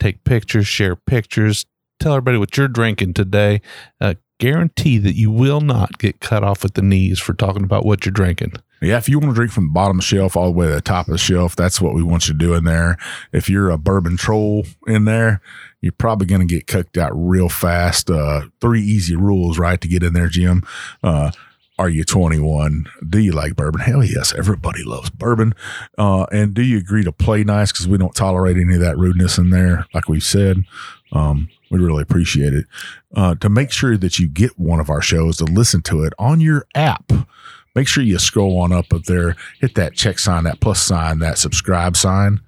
take pictures, share pictures, tell everybody what you're drinking today. Uh, guarantee that you will not get cut off at the knees for talking about what you're drinking. Yeah, if you want to drink from the bottom shelf all the way to the top of the shelf, that's what we want you to do in there. If you're a bourbon troll in there, you're probably going to get cooked out real fast. Uh, three easy rules, right, to get in there, Jim. Uh, are you 21? Do you like bourbon? Hell yes, everybody loves bourbon. Uh, and do you agree to play nice? Because we don't tolerate any of that rudeness in there, like we've said. Um, we really appreciate it. Uh, to make sure that you get one of our shows to listen to it on your app, make sure you scroll on up up there, hit that check sign, that plus sign, that subscribe sign.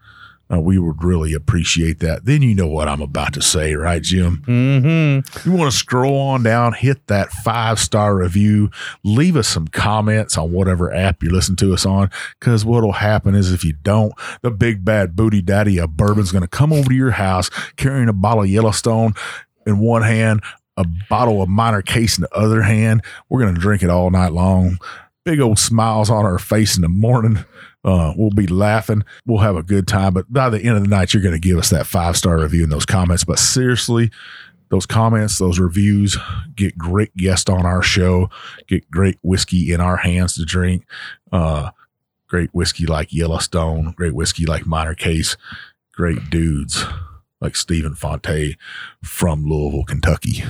Uh, we would really appreciate that. Then you know what I'm about to say, right, Jim? Mm-hmm. You want to scroll on down, hit that five star review, leave us some comments on whatever app you listen to us on. Because what'll happen is if you don't, the big bad booty daddy of bourbon's going to come over to your house carrying a bottle of Yellowstone in one hand, a bottle of minor case in the other hand. We're going to drink it all night long. Big old smiles on our face in the morning. Uh, we'll be laughing. We'll have a good time. But by the end of the night, you're going to give us that five star review in those comments. But seriously, those comments, those reviews get great guests on our show, get great whiskey in our hands to drink. Uh, great whiskey like Yellowstone, great whiskey like Minor Case, great dudes like Stephen Fante from Louisville, Kentucky.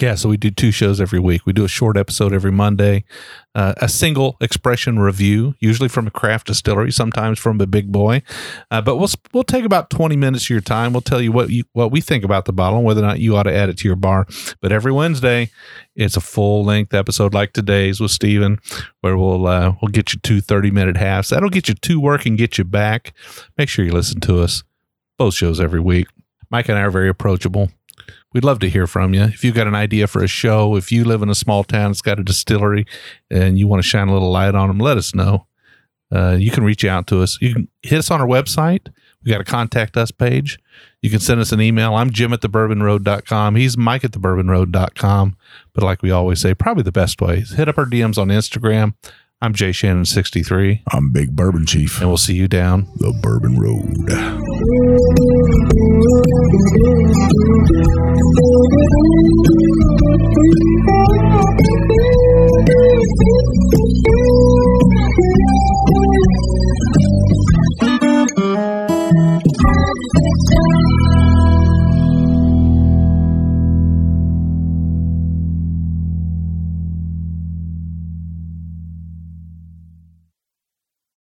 Yeah, so we do two shows every week. We do a short episode every Monday, uh, a single expression review, usually from a craft distillery, sometimes from a big boy. Uh, but we'll we'll take about twenty minutes of your time. We'll tell you what you what we think about the bottle and whether or not you ought to add it to your bar. But every Wednesday, it's a full length episode like today's with Steven, where we'll uh, we'll get you two 30 minute halves. That'll get you to work and get you back. Make sure you listen to us. Both shows every week. Mike and I are very approachable. We'd love to hear from you. If you've got an idea for a show, if you live in a small town that's got a distillery and you want to shine a little light on them, let us know. Uh, you can reach out to us. You can hit us on our website. We got a contact us page. You can send us an email. I'm Jim at the bourbonroad.com. He's Mike at the bourbonroad.com. But like we always say, probably the best way is hit up our DMs on Instagram. I'm Jay Shannon63, I'm Big Bourbon Chief, and we'll see you down the Bourbon Road. Thank you.